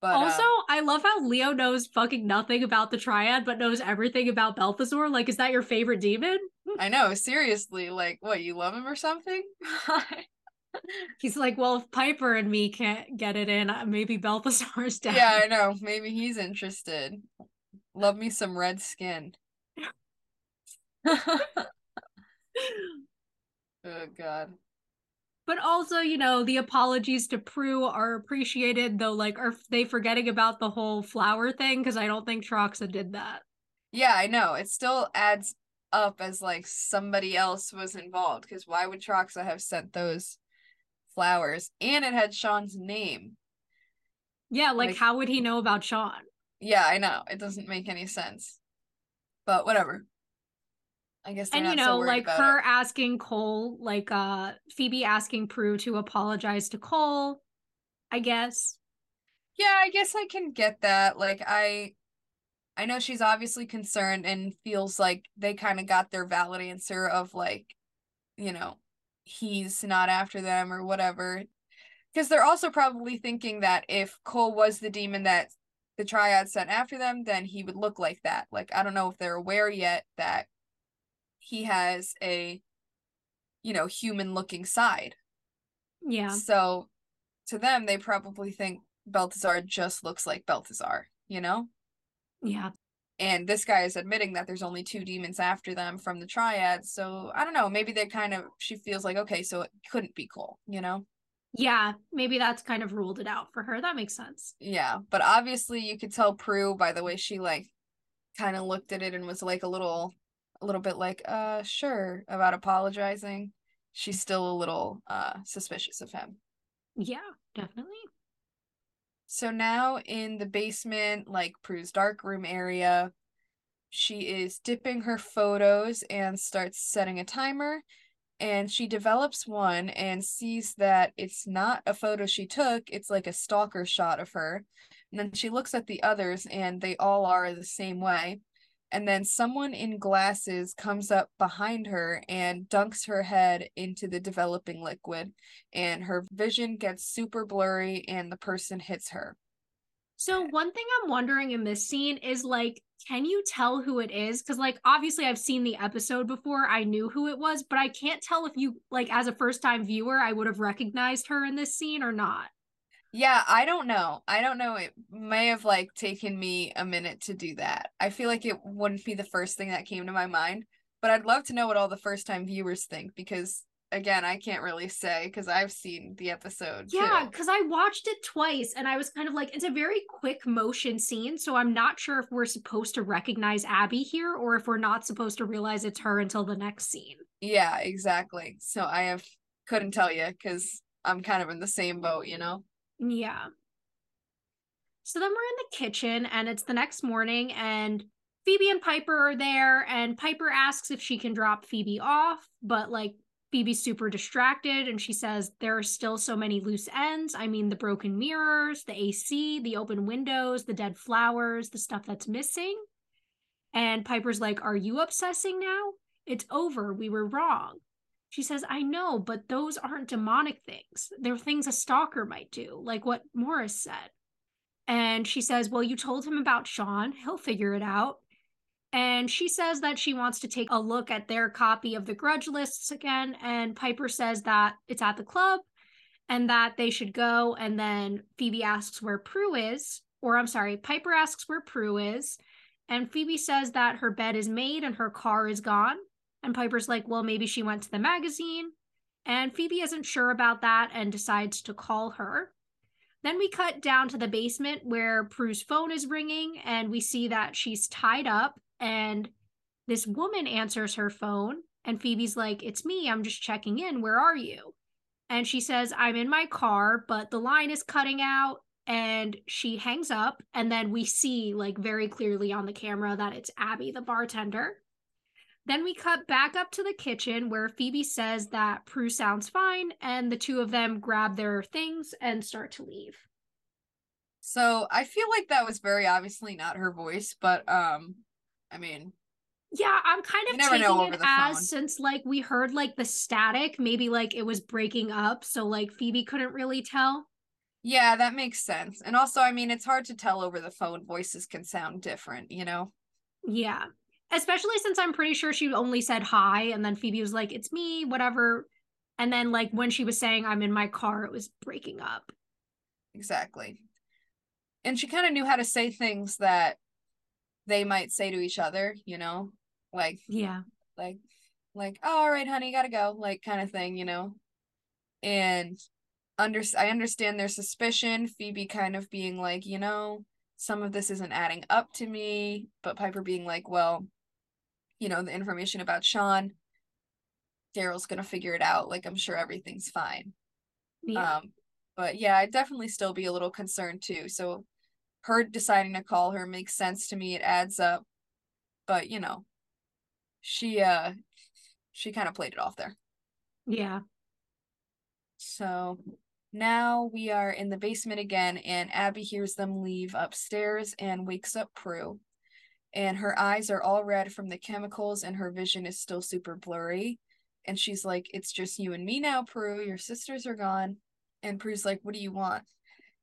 S2: But
S1: also,
S2: uh,
S1: I love how Leo knows fucking nothing about the triad, but knows everything about Belthazor. Like, is that your favorite demon?
S2: I know, seriously, like what, you love him or something?
S1: He's like, well, if Piper and me can't get it in, uh, maybe Belthazor's down.
S2: yeah, I know. Maybe he's interested. Love me some red skin. Oh god.
S1: But also, you know, the apologies to Prue are appreciated, though. Like, are they forgetting about the whole flower thing? Because I don't think Troxa did that.
S2: Yeah, I know. It still adds up as like somebody else was involved because why would Troxa have sent those flowers? And it had Sean's name.
S1: Yeah, like,
S2: Like-
S1: how would he know about Sean?
S2: Yeah, I know. It doesn't make any sense. But whatever. I guess
S1: and you
S2: so
S1: know like her
S2: it.
S1: asking cole like uh phoebe asking prue to apologize to cole i guess
S2: Yeah, I guess I can get that. Like I I know she's obviously concerned and feels like they kind of got their valid answer of like, you know, he's not after them or whatever. Because they're also probably thinking that if Cole was the demon that the triad sent after them, then he would look like that. Like I don't know if they're aware yet that he has a you know, human looking side.
S1: yeah
S2: So to them, they probably think Belthazor just looks like Belthazor, you know?
S1: yeah
S2: And this guy is admitting that there's only two demons after them from the triad. So I don't know. Maybe they kind of, she feels like, okay, so it couldn't be Cole, you know?
S1: yeah maybe that's kind of ruled it out for her that makes sense
S2: Yeah. But obviously, you could tell Prue by the way she, like, kind of looked at it and was like a little, a little bit like, uh, sure, about apologizing. She's still a little, uh, suspicious of him.
S1: yeah definitely
S2: So now in the basement, like Prue's dark room area, she is dipping her photos and starts setting a timer. And she develops one and sees that it's not a photo she took, it's like a stalker shot of her. And then she looks at the others and they all are the same way. And then someone in glasses comes up behind her and dunks her head into the developing liquid. And her vision gets super blurry and the person hits her.
S1: So, one thing I'm wondering in this scene is like, can you tell who it is? Because, like, obviously, I've seen the episode before. I knew who it was, but I can't tell if you, like, as a first time viewer, I would have recognized her in this scene or not.
S2: Yeah, I don't know. I don't know. It may have like taken me a minute to do that. I feel like it wouldn't be the first thing that came to my mind, but I'd love to know what all the first time viewers think because again, I can't really say because I've seen the episode.
S1: Yeah, because I watched it twice and I was kind of like, it's a very quick motion scene. So I'm not sure if we're supposed to recognize Abby here or if we're not supposed to realize it's her until the next scene.
S2: Yeah, exactly. So I have couldn't tell you because I'm kind of in the same boat, you know?
S1: Yeah. So then we're in the kitchen and it's the next morning and Phoebe and Piper are there and Piper asks if she can drop Phoebe off, but like Phoebe's super distracted and she says there are still so many loose ends. I mean the broken mirrors, the AC, the open windows, the dead flowers, the stuff that's missing. And Piper's like, "Are you obsessing now? It's over. We were wrong." She says, I know, but those aren't demonic things. They're things a stalker might do, like what Morris said. And she says, Well, you told him about Sean. He'll figure it out. And she says that she wants to take a look at their copy of the grudge lists again. And Piper says that it's at the club and that they should go. And then Phoebe asks where Prue is, or I'm sorry, Piper asks where Prue is. And Phoebe says that her bed is made and her car is gone. And Piper's like, well, maybe she went to the magazine. And Phoebe isn't sure about that and decides to call her. Then we cut down to the basement where Prue's phone is ringing, and we see that she's tied up. And this woman answers her phone, and Phoebe's like, It's me. I'm just checking in. Where are you? And she says, I'm in my car, but the line is cutting out. And she hangs up. And then we see, like, very clearly on the camera that it's Abby, the bartender. Then we cut back up to the kitchen where Phoebe says that Prue sounds fine, and the two of them grab their things and start to leave.
S2: So I feel like that was very obviously not her voice, but um, I mean,
S1: yeah, I'm kind of taking it as phone. since like we heard like the static, maybe like it was breaking up, so like Phoebe couldn't really tell.
S2: Yeah, that makes sense. And also, I mean, it's hard to tell over the phone. Voices can sound different, you know?
S1: Yeah especially since I'm pretty sure she only said hi and then Phoebe was like, it's me, whatever. And then like when she was saying I'm in my car, it was breaking up.
S2: Exactly. And she kind of knew how to say things that they might say to each other, you know? Like
S1: Yeah.
S2: Like like, oh, all right, honey, gotta go, like kind of thing, you know? And under I understand their suspicion, Phoebe kind of being like, you know, some of this isn't adding up to me, but Piper being like, well, you know, the information about Sean, Darryl's gonna figure it out. Like I'm sure everything's fine. Yeah. Um, but yeah, I'd definitely still be a little concerned too. So her deciding to call her makes sense to me. It adds up. But you know, she uh she kind of played it off there.
S1: Yeah.
S2: So now we are in the basement again, and Abby hears them leave upstairs and wakes up Prue and her eyes are all red from the chemicals and her vision is still super blurry. And she's like it's just you and me now prue your sisters are gone. And prue's like what do you want?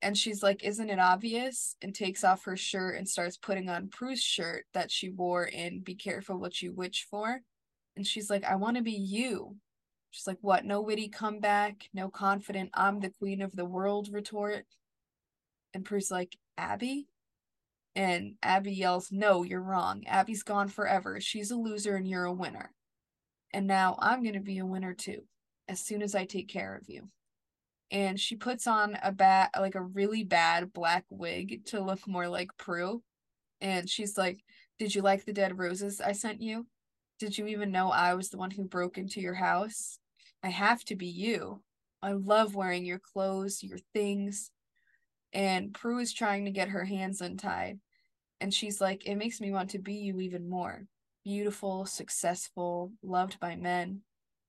S2: And she's like isn't it obvious? and takes off her shirt and starts putting on prue's shirt that she wore in be careful what you wish for. And she's like i want to be you. She's like what? No witty comeback? No confident i'm the queen of the world? retort. And prue's like abby and Abby yells, No, you're wrong. Abby's gone forever. She's a loser and you're a winner. And now I'm going to be a winner too, as soon as I take care of you. And she puts on a bad, like a really bad black wig to look more like Prue. And she's like, Did you like the dead roses I sent you? Did you even know I was the one who broke into your house? I have to be you. I love wearing your clothes, your things. And Prue is trying to get her hands untied. And she's like, It makes me want to be you even more. Beautiful, successful, loved by men.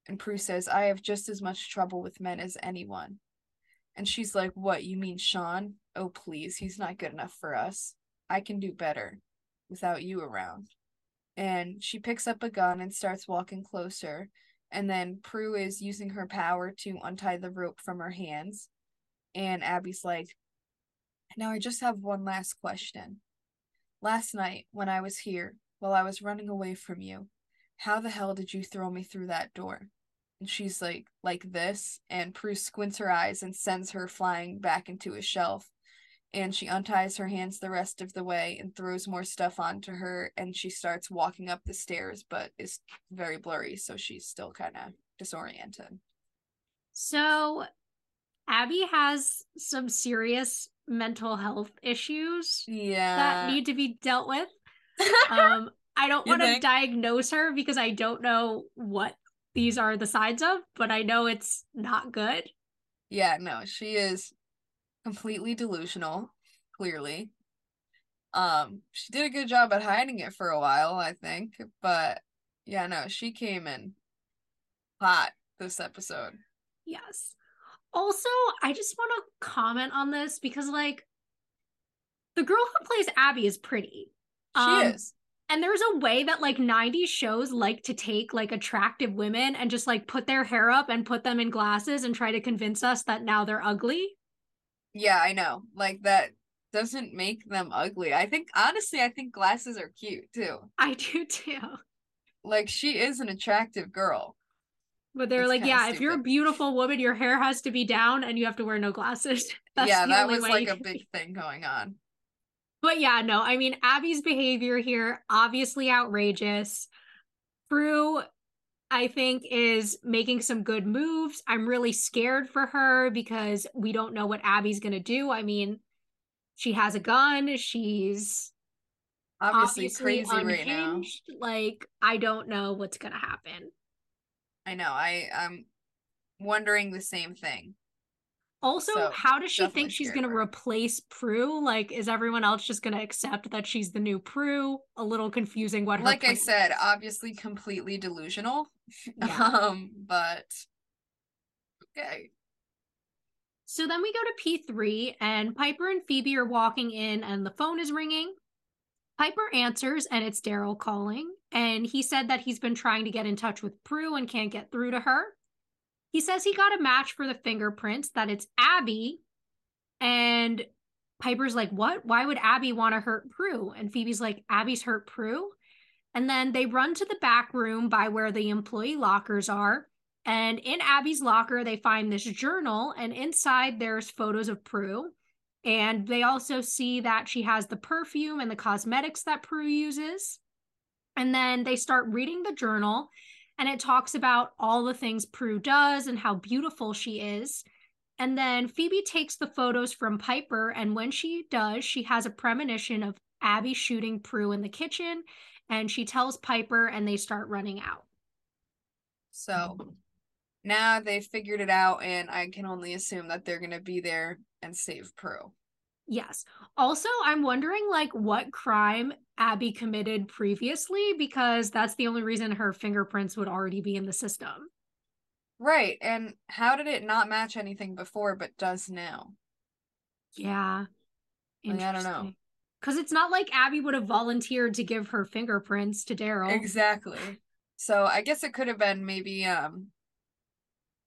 S2: And Prue says, I have just as much trouble with men as anyone. And she's like, What, you mean Sean? Oh, please, he's not good enough for us. I can do better without you around. And she picks up a gun and starts walking closer. And then Prue is using her power to untie the rope from her hands. And Abby's like, Now I just have one last question. Last night, when I was here, while I was running away from you, how the hell did you throw me through that door? And she's like, like this. And Prue squints her eyes and sends her flying back into a shelf. And she unties her hands the rest of the way and throws more stuff onto her. And she starts walking up the stairs, but is very blurry. So she's still kind of disoriented.
S1: So Abby has some serious mental health issues
S2: yeah.
S1: that need to be dealt with. um, I don't want to diagnose her because I don't know what these are the signs of, but I know it's not good.
S2: Yeah, no, she is completely delusional, clearly. Um, she did a good job at hiding it for a while, I think, but yeah, no, she came in hot this episode.
S1: Yes. Also, I just want to comment on this because like the girl who plays Abby is pretty.
S2: She um, is.
S1: And there's a way that like 90s shows like to take like attractive women and just like put their hair up and put them in glasses and try to convince us that now they're ugly.
S2: Yeah, I know. Like that doesn't make them ugly. I think honestly, I think glasses are cute too.
S1: I do too.
S2: Like she is an attractive girl.
S1: But they're it's like, yeah, stupid. if you're a beautiful woman, your hair has to be down and you have to wear no glasses.
S2: That's yeah, that was like a big thing going on.
S1: But yeah, no, I mean, Abby's behavior here, obviously outrageous. Prue, I think, is making some good moves. I'm really scared for her because we don't know what Abby's going to do. I mean, she has a gun. She's
S2: obviously, obviously crazy unhinged. right now.
S1: Like, I don't know what's going to happen.
S2: I know. I, I'm wondering the same thing.
S1: Also, so, how does she think she's going to replace Prue? Like, is everyone else just going to accept that she's the new Prue? A little confusing what her
S2: Like I said, is. obviously completely delusional. Yeah. um, but okay.
S1: So then we go to P3 and Piper and Phoebe are walking in and the phone is ringing. Piper answers and it's Darryl calling. And he said that he's been trying to get in touch with Prue and can't get through to her. He says he got a match for the fingerprints, that it's Abby. And Piper's like, What? Why would Abby want to hurt Prue? And Phoebe's like, Abby's hurt Prue. And then they run to the back room by where the employee lockers are. And in Abby's locker, they find this journal, and inside there's photos of Prue. And they also see that she has the perfume and the cosmetics that Prue uses. And then they start reading the journal, and it talks about all the things Prue does and how beautiful she is. And then Phoebe takes the photos from Piper, and when she does, she has a premonition of Abby shooting Prue in the kitchen, and she tells Piper, and they start running out.
S2: So now they've figured it out, and I can only assume that they're going to be there and save Prue.
S1: Yes. Also, I'm wondering like what crime Abby committed previously because that's the only reason her fingerprints would already be in the system.
S2: Right. And how did it not match anything before but does now?
S1: Yeah.
S2: Like, I don't know.
S1: Because it's not like Abby would have volunteered to give her fingerprints to Darryl.
S2: Exactly. So I guess it could have been maybe um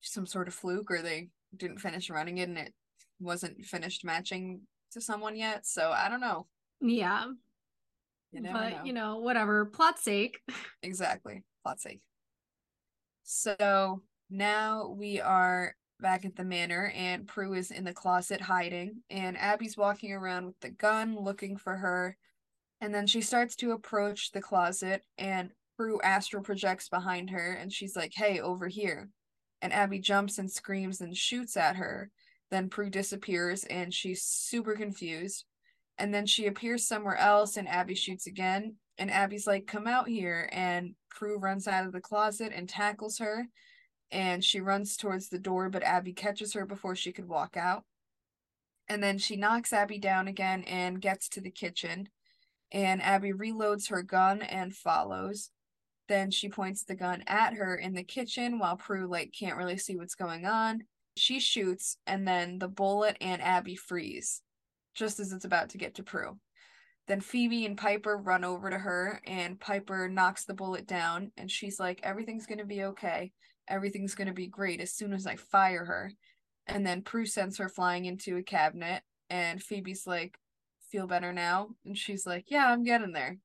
S2: some sort of fluke or they didn't finish running it and it wasn't finished matching to someone yet. So I don't know.
S1: Yeah. You but know. you know, whatever. Plot sake.
S2: Exactly. Plot sake. So now we are back at the manor and Prue is in the closet hiding and Abby's walking around with the gun looking for her. And then she starts to approach the closet and Prue astral projects behind her and she's like, "Hey, over here." And Abby jumps and screams and shoots at her. Then Prue disappears and she's super confused. And then she appears somewhere else and Abby shoots again. And Abby's like, come out here. And Prue runs out of the closet and tackles her. And she runs towards the door, but Abby catches her before she could walk out. And then she knocks Abby down again and gets to the kitchen. And Abby reloads her gun and follows. Then she points the gun at her in the kitchen while Prue like can't really see what's going on. She shoots and then the bullet and Abby freeze just as it's about to get to Prue. Then Phoebe and Piper run over to her and Piper knocks the bullet down and she's like everything's going to be okay. Everything's going to be great as soon as I fire her. And then Prue sends her flying into a cabinet and Phoebe's like feel better now and she's like yeah, I'm getting there.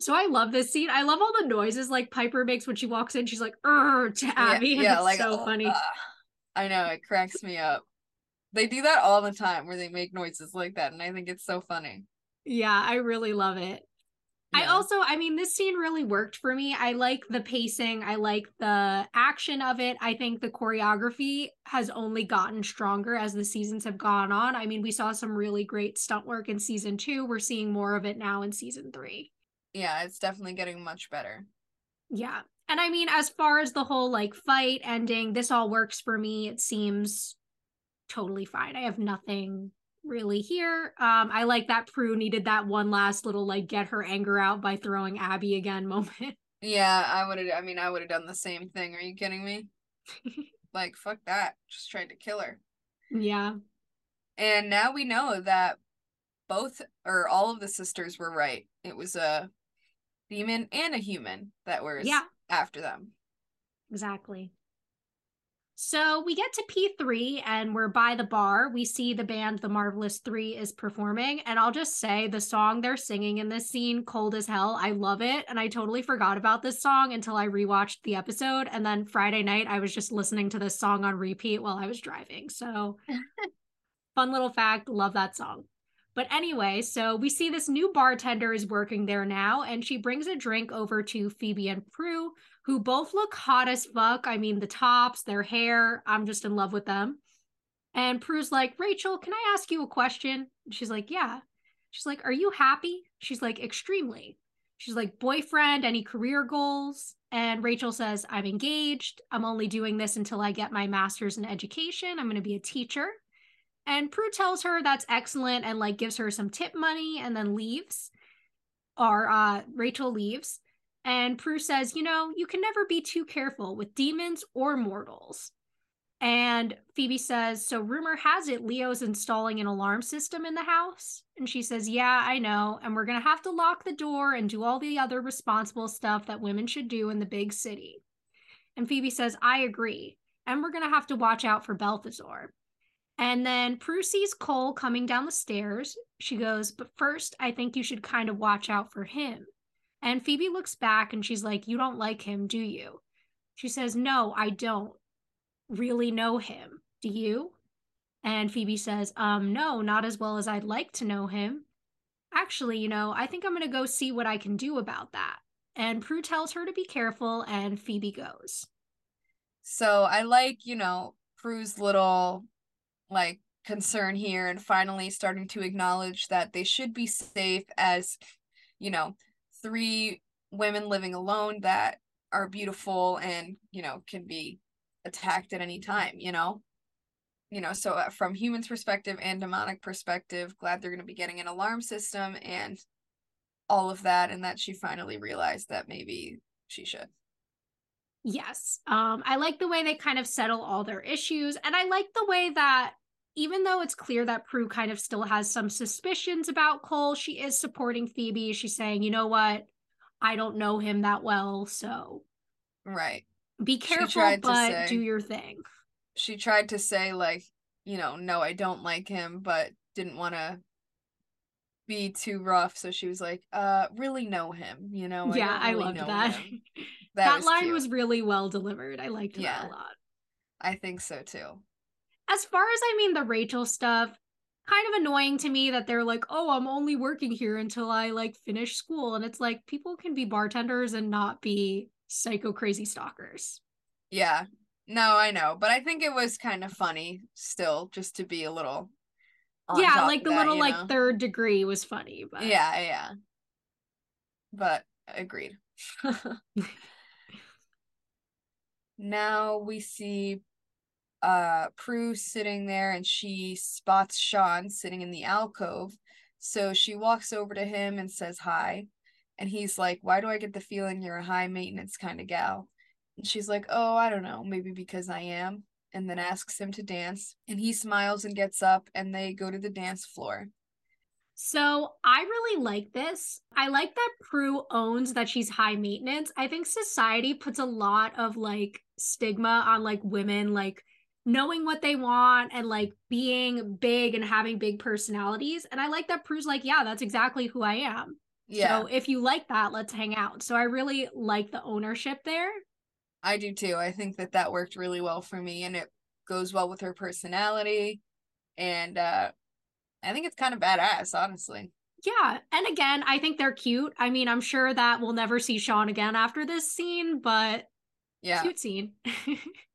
S1: So I love this scene. I love all the noises like Piper makes when she walks in. She's like, "Er" to Abby,
S2: yeah, yeah
S1: it's
S2: like
S1: so
S2: oh,
S1: funny.
S2: uh, I know it cracks me up. They do that all the time where they make noises like that, and I think it's so funny.
S1: Yeah, I really love it. I also, I mean, this scene really worked for me. I like the pacing, I like the action of it. I think the choreography has only gotten stronger as the seasons have gone on. I mean, we saw some really great stunt work in season two. We're seeing more of it now in season three.
S2: yeah, it's definitely getting much better.
S1: Yeah. And I mean, as far as the whole like fight ending, this all works for me. It seems totally fine. I have nothing really here. Um, I like that Prue needed that one last little like get her anger out by throwing Abby again moment.
S2: Yeah, I would have. I mean, I would have done the same thing. Are you kidding me? like, fuck that. Just tried to kill her.
S1: yeah.
S2: And now we know that both or all of the sisters were right. It was a demon and a human that was
S1: Yeah.
S2: after them.
S1: Exactly. So we get to P3 and we're by the bar. We see the band The Marvelous Three is performing. And I'll just say the song they're singing in this scene, Cold as Hell, I love it. And I totally forgot about this song until I rewatched the episode. And then Friday night, I was just listening to this song on repeat while I was driving. So fun little fact, love that song. But anyway, so we see this new bartender is working there now, and she brings a drink over to Phoebe and Prue, who both look hot as fuck. I mean, the tops, their hair, I'm just in love with them. And Prue's like, Rachel, can I ask you a question? She's like, Yeah. She's like, Are you happy? She's like, Extremely. She's like, Boyfriend, any career goals? And Rachel says, I'm engaged. I'm only doing this until I get my master's in education. I'm going to be a teacher. And Prue tells her that's excellent and like gives her some tip money and then leaves. Or uh, Rachel leaves. And Prue says, You know, you can never be too careful with demons or mortals. And Phoebe says, So rumor has it Leo's installing an alarm system in the house. And she says, Yeah, I know. And we're going to have to lock the door and do all the other responsible stuff that women should do in the big city. And Phoebe says, I agree. And we're going to have to watch out for Belthazor. And then Prue sees Cole coming down the stairs. She goes, But first, I think you should kind of watch out for him. And Phoebe looks back and she's like, You don't like him, do you? She says, No, I don't really know him. Do you? And Phoebe says, Um, no, not as well as I'd like to know him. Actually, you know, I think I'm going to go see what I can do about that. And Prue tells her to be careful, and Phoebe goes.
S2: So I like, you know, Prue's little like concern here and finally starting to acknowledge that they should be safe as, you know, three women living alone that are beautiful and, you know, can be attacked at any time, you know? You know, so uh, from humans perspective and demonic perspective, glad they're going to be getting an alarm system and all of that and that she finally realized that maybe she should.
S1: Yes. Um, I like the way they kind of settle all their issues. And I like the way that even though it's clear that Prue kind of still has some suspicions about Cole, she is supporting Phoebe. She's saying, you know what? I don't know him that well, so
S2: Right.
S1: be careful, but
S2: say-
S1: do your thing.
S2: she tried to say like you know no i don't like him but didn't want to be too rough so she was like uh really know him you know
S1: yeah,
S2: don't
S1: I
S2: really
S1: loved that. That,
S2: that, was
S1: line
S2: cute.
S1: was really well delivered. I liked that a lot.
S2: i think so too
S1: As far as I mean, the Rachel stuff, kind of annoying to me that they're like, oh, I'm only working here until I like finish school. And it's like people can be bartenders and not be psycho crazy stalkers.
S2: yeah no i know but i think it was kind of funny still just to be a little
S1: yeah, like the
S2: that,
S1: little like
S2: know?
S1: third degree was funny, but
S2: yeah yeah but agreed now we see uh Prue's sitting there and she spots Sean sitting in the alcove. So she walks over to him and says hi. And he's like, Why do I get the feeling you're a high maintenance kind of gal? And she's like, Oh, I don't know, maybe because I am. And then asks him to dance. And he smiles and gets up and they go to the dance floor.
S1: So I really like this. I like that Prue owns that she's high maintenance. I think society puts a lot of like stigma on like women, like knowing what they want and like being big and having big personalities. And I like that Prue's like, yeah, that's exactly who I am. Yeah. So if you like that, let's hang out. So I really like the ownership there.
S2: I do too. I think that that worked really well for me and it goes well with her personality. And uh I think it's kind of badass, honestly.
S1: Yeah. And again, I think they're cute. I mean, I'm sure that we'll never see Sean again after this scene, but yeah. Cute scene.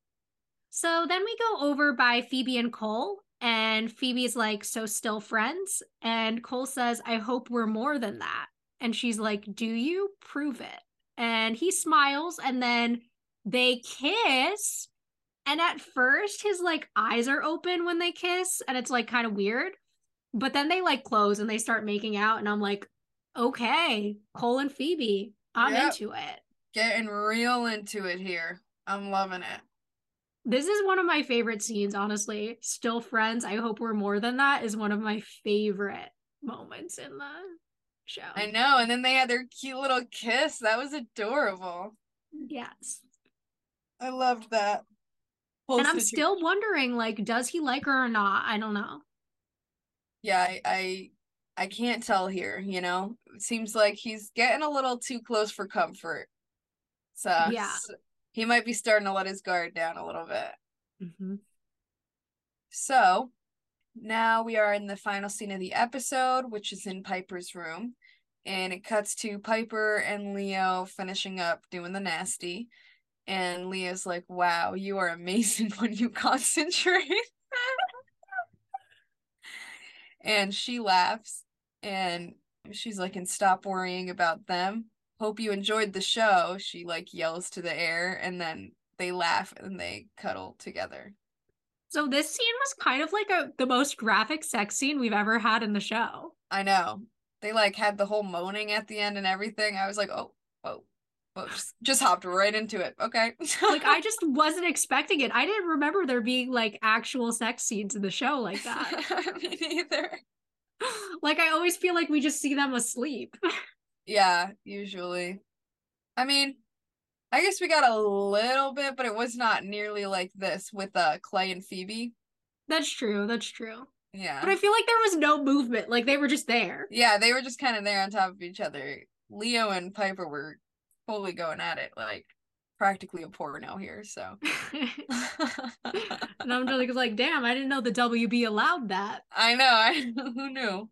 S1: so then we go over by Phoebe and Cole, and Phoebe's like, So still friends? And Cole says, I hope we're more than that. And she's like, Do you prove it? And he smiles, and then they kiss. And at first, his like eyes are open when they kiss, and it's like kind of weird. But then they like close and they start making out, and I'm like, okay, Cole and Phoebe, I'm yep. into it.
S2: Getting real into it here. I'm loving it.
S1: This is one of my favorite scenes, honestly. Still friends. I hope we're more than that is one of my favorite moments in the show.
S2: I know. And then they had their cute little kiss. That was adorable.
S1: Yes.
S2: I loved that.
S1: Whole and I'm situation. still wondering, like, does he like her or not? I don't know
S2: yeah, I, I I can't tell here, you know. It seems like he's getting a little too close for comfort. So yeah. He might be starting to let his guard down a little bit. Mm-hmm. So now we are in the final scene of the episode, which is in Piper's room. And it cuts to Piper and Leo finishing up doing the nasty. And Leo's like, wow, you are amazing when you concentrate and she laughs and she's like and stop worrying about them hope you enjoyed the show she like yells to the air and then they laugh and they cuddle together
S1: so this scene was kind of like a the most graphic sex scene we've ever had in the show
S2: i know they like had the whole moaning at the end and everything i was like oh oh well, just, just hopped right into it. Okay.
S1: like I just wasn't expecting it. I didn't remember there being like actual sex scenes in the show like that. Me neither. Like I always feel like we just see them asleep.
S2: Yeah, usually. I mean, I guess we got a little bit, but it was not nearly like this with uh Clay and Phoebe.
S1: That's true. That's true.
S2: Yeah.
S1: But I feel like there was no movement. Like they were just there.
S2: Yeah, they were just kind of there on top of each other. Leo and Piper were fully going at it like practically a porno here so
S1: and i'm just like damn i didn't know the wb allowed that
S2: i know i who knew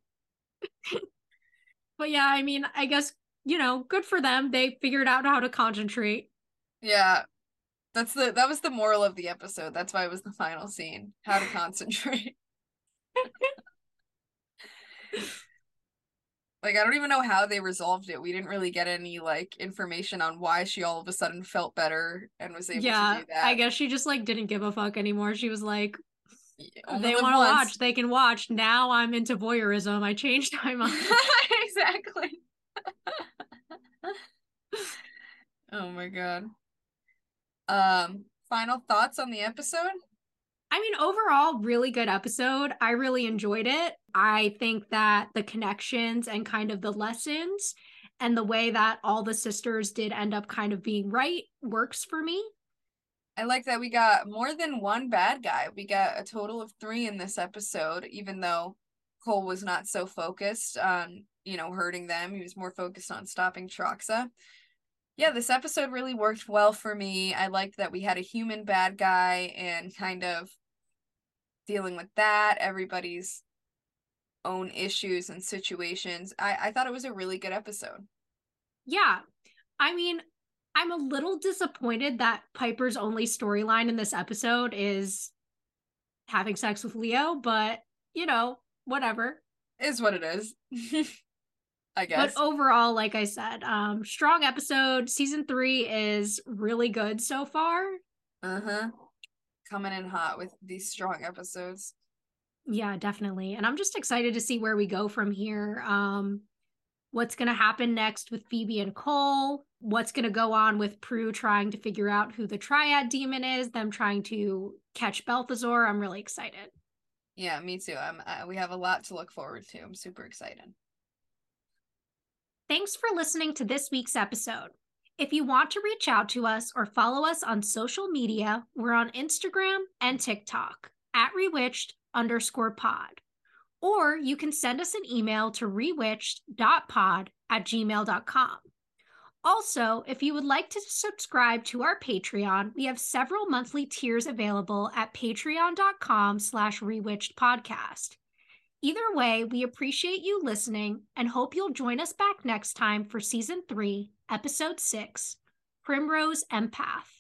S1: but yeah i mean i guess you know good for them they figured out how to concentrate
S2: yeah that's the that was the moral of the episode that's why it was the final scene how to concentrate like I don't even know how they resolved it. We didn't really get any like information on why she all of a sudden felt better and was able yeah, to do that.
S1: I guess she just like didn't give a fuck anymore. She was like they want to watch, they can watch. Now I'm into voyeurism. I changed my mind.
S2: exactly. oh my god. Um final thoughts on the episode?
S1: I mean, overall, really good episode. I really enjoyed it. I think that the connections and kind of the lessons and the way that all the sisters did end up kind of being right works for me.
S2: I like that we got more than one bad guy. We got a total of three in this episode, even though Cole was not so focused on, you know, hurting them. He was more focused on stopping Troxa. Yeah, this episode really worked well for me. I liked that we had a human bad guy and kind of dealing with that, everybody's own issues and situations. I, I thought it was a really good episode.
S1: Yeah. I mean, I'm a little disappointed that Piper's only storyline in this episode is having sex with Leo, but you know, whatever.
S2: Is what it is. I guess.
S1: But overall, like I said, um, strong episode. Season three is really good so far.
S2: Uh-huh. coming in hot with these strong episodes.
S1: Yeah, definitely. And I'm just excited to see where we go from here. Um, what's going to happen next with Phoebe and Cole? What's going to go on with Prue trying to figure out who the triad demon is, them trying to catch Belthazor? I'm really excited.
S2: Yeah, me too. I'm uh, we have a lot to look forward to. I'm super excited.
S1: Thanks for listening to this week's episode. If you want to reach out to us or follow us on social media, we're on Instagram and TikTok at Rewitched underscore pod. Or you can send us an email to rewitched.pod at gmail.com. Also, if you would like to subscribe to our Patreon, we have several monthly tiers available at patreon.com slash rewitchedpodcast. Either way, we appreciate you listening and hope you'll join us back next time for season three, episode six, Primrose Empath.